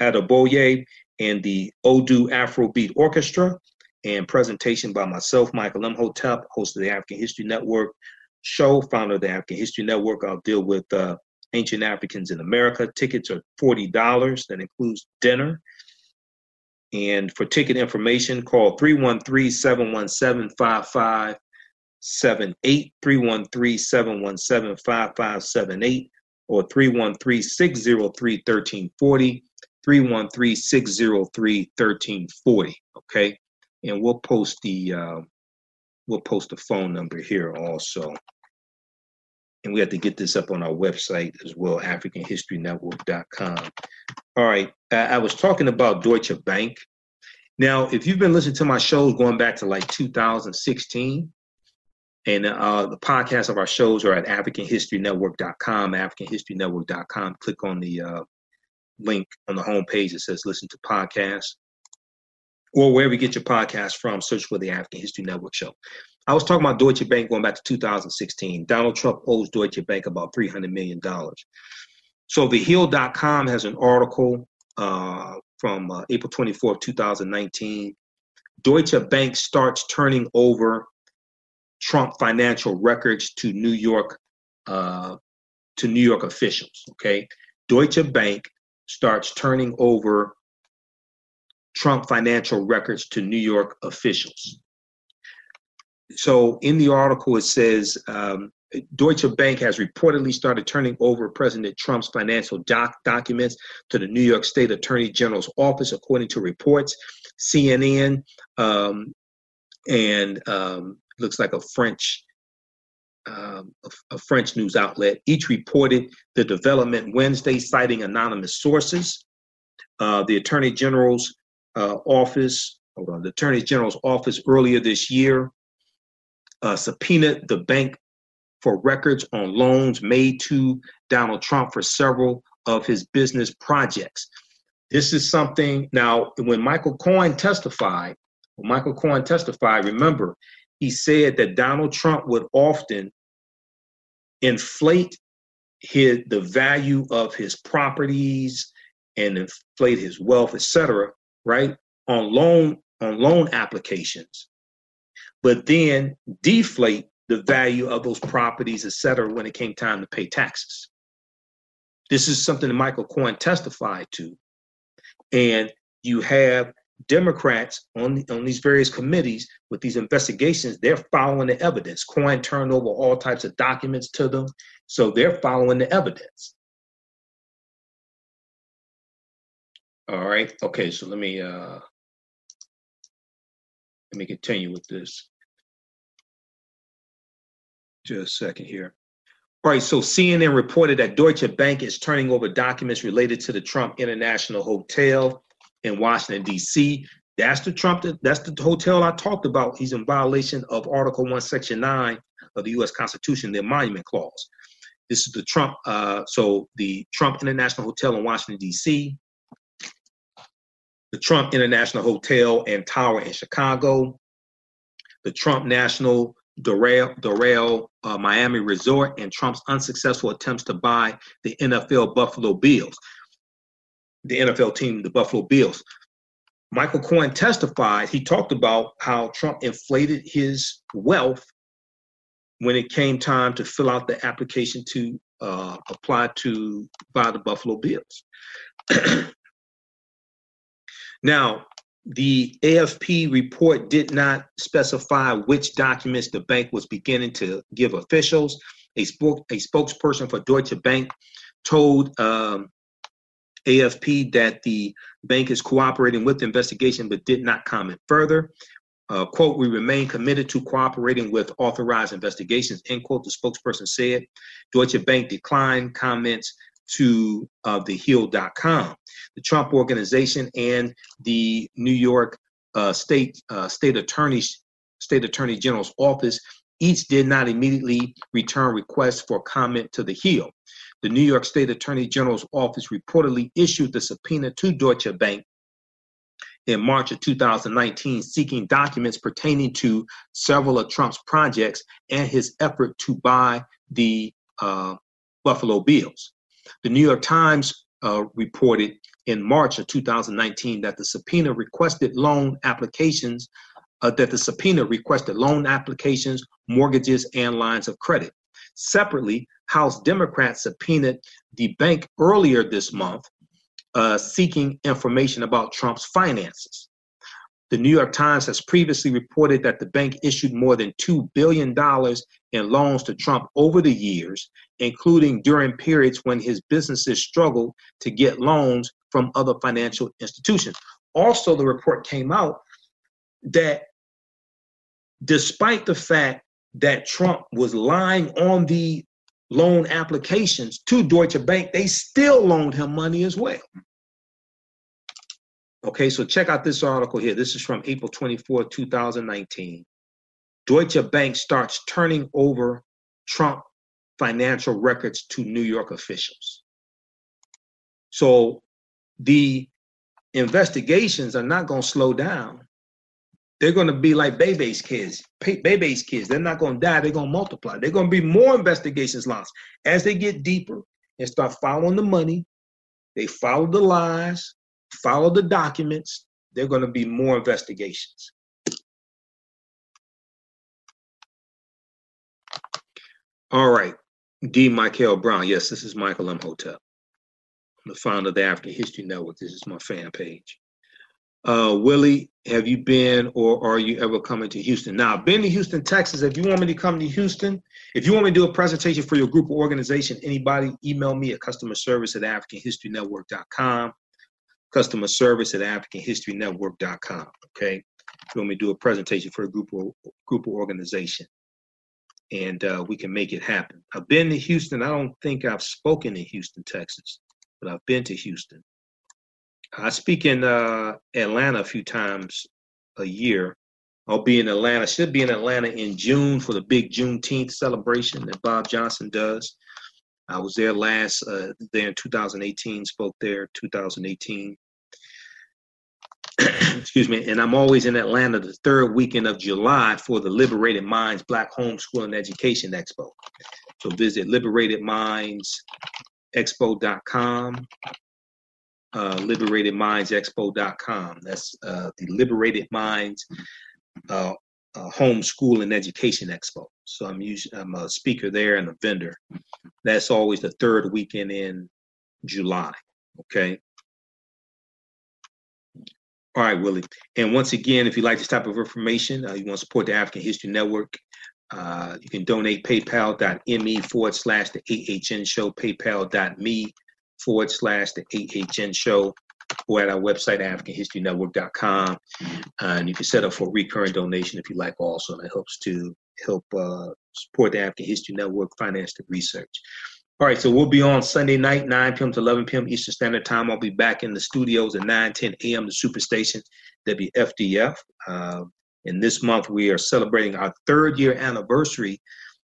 Adeboye and the Odu Afrobeat Orchestra, and presentation by myself, Michael Imhotep, host of the African History Network show, founder of the African History Network. I'll deal with uh, ancient Africans in America. Tickets are $40. That includes dinner. And for ticket information, call 313 717 5578, 313 717 5578, or 313 603 1340. 313-603-1340. Okay. and we'll post the uh, we'll post the phone number here also. And we have to get this up on our website as well, AfricanHistoryNetwork.com. All right, I was talking about Deutsche Bank. Now, if you've been listening to my shows going back to like 2016, and uh, the podcasts of our shows are at AfricanHistoryNetwork.com, AfricanHistoryNetwork.com. Click on the uh, link on the homepage that says listen to podcasts or wherever you get your podcast from, search for the African History Network show. I was talking about Deutsche Bank going back to 2016. Donald Trump owes Deutsche Bank about $300 million. So thehill.com has an article uh, from uh, April 24, 2019. Deutsche Bank starts turning over Trump financial records to New York uh, to New York officials. Okay, Deutsche Bank starts turning over Trump financial records to New York officials. So in the article, it says um, Deutsche Bank has reportedly started turning over President Trump's financial doc- documents to the New York State Attorney General's office, according to reports. CNN um, and um, looks like a French um, a, a, French news outlet. Each reported the development Wednesday, citing anonymous sources. Uh, the Attorney General's uh, office, hold on, the Attorney General's office earlier this year uh, subpoenaed the bank for records on loans made to Donald Trump for several of his business projects. This is something, now, when Michael Cohen testified, when Michael Cohen testified, remember, he said that Donald Trump would often inflate his, the value of his properties and inflate his wealth, etc., right, on loan on loan applications, but then deflate the value of those properties, et cetera, when it came time to pay taxes. This is something that Michael Cohen testified to. And you have Democrats on, on these various committees with these investigations, they're following the evidence. Cohen turned over all types of documents to them, so they're following the evidence. All right. Okay. So let me uh, let me continue with this. Just a second here. All right. So CNN reported that Deutsche Bank is turning over documents related to the Trump International Hotel in Washington D.C. That's the Trump. That's the hotel I talked about. He's in violation of Article One, Section Nine of the U.S. Constitution, the Emoluments Clause. This is the Trump. Uh, so the Trump International Hotel in Washington D.C the Trump International Hotel and Tower in Chicago, the Trump National Doral, Doral uh, Miami Resort, and Trump's unsuccessful attempts to buy the NFL Buffalo Bills, the NFL team, the Buffalo Bills. Michael Cohen testified, he talked about how Trump inflated his wealth when it came time to fill out the application to uh, apply to buy the Buffalo Bills. Now, the AFP report did not specify which documents the bank was beginning to give officials. A, spoke, a spokesperson for Deutsche Bank told um, AFP that the bank is cooperating with the investigation but did not comment further. Uh, quote, we remain committed to cooperating with authorized investigations, end quote, the spokesperson said. Deutsche Bank declined comments to uh, thehill.com. The Trump Organization and the New York uh, State uh, State Attorney State Attorney General's office each did not immediately return requests for comment to the Hill. The New York State Attorney General's office reportedly issued the subpoena to Deutsche Bank in March of 2019 seeking documents pertaining to several of Trump's projects and his effort to buy the uh, Buffalo Bills. The New York Times uh, reported in March of 2019 that the subpoena requested loan applications, uh, that the subpoena requested loan applications, mortgages, and lines of credit. Separately, House Democrats subpoenaed the bank earlier this month, uh, seeking information about Trump's finances. The New York Times has previously reported that the bank issued more than $2 billion in loans to Trump over the years, including during periods when his businesses struggled to get loans from other financial institutions. Also, the report came out that despite the fact that Trump was lying on the loan applications to Deutsche Bank, they still loaned him money as well. Okay, so check out this article here. This is from April 24, 2019. Deutsche Bank starts turning over Trump financial records to New York officials. So the investigations are not going to slow down. They're going to be like Bebe's kids. Bebe's kids. They're not going to die. They're going to multiply. They're going to be more investigations launched as they get deeper and start following the money. They follow the lies, follow the documents. They're going to be more investigations. All right. D. Michael Brown. Yes, this is Michael Imhotep. I'm the founder of the African History Network. This is my fan page. Uh, Willie, have you been or are you ever coming to Houston? Now, I've been to Houston, Texas. If you want me to come to Houston, if you want me to do a presentation for your group or organization, anybody, email me at customer service at AfricanHistoryNetwork.com. Customer service at AfricanHistoryNetwork.com. Okay. If you want me to do a presentation for a group or group or organization and uh, we can make it happen. I've been to Houston. I don't think I've spoken in Houston, Texas, but I've been to Houston. I speak in uh, Atlanta a few times a year. I'll be in Atlanta. Should be in Atlanta in June for the big Juneteenth celebration that Bob Johnson does. I was there last uh, there in 2018. Spoke there 2018. excuse me, and I'm always in Atlanta the third weekend of July for the Liberated Minds Black Homeschooling Education Expo. So visit liberatedmindsexpo.com, uh, liberatedmindsexpo.com. That's uh, the Liberated Minds uh, uh, Homeschool and Education Expo. So I'm usually I'm a speaker there and a vendor. That's always the third weekend in July. Okay. All right, Willie. And once again, if you like this type of information, uh, you want to support the African History Network, uh, you can donate paypal.me forward slash the AHN show, paypal.me forward slash the AHN show, or at our website, AfricanHistoryNetwork.com. Uh, and you can set up for a recurring donation if you like also. And it helps to help uh, support the African History Network, finance the research. All right, so we'll be on Sunday night, 9 p.m. to 11 p.m. Eastern Standard Time. I'll be back in the studios at 9, 10 a.m. The Superstation, WFDF. Uh, and this month, we are celebrating our third year anniversary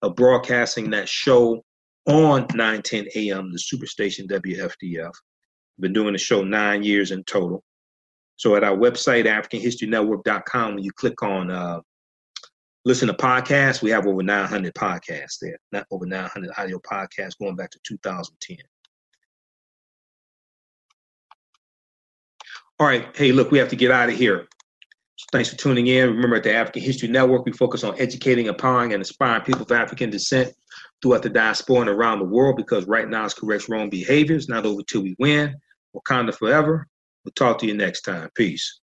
of broadcasting that show on 9, 10 a.m. The Superstation, WFDF. Been doing the show nine years in total. So at our website, AfricanHistoryNetwork.com, when you click on uh, listen to podcasts, we have over 900 podcasts there, not over 900 audio podcasts going back to 2010. All right, hey, look, we have to get out of here. Thanks for tuning in. Remember, at the African History Network, we focus on educating, empowering, and inspiring people of African descent throughout the diaspora and around the world because right now it's correct wrong behaviors, not over till we win. Wakanda forever. We'll talk to you next time. Peace.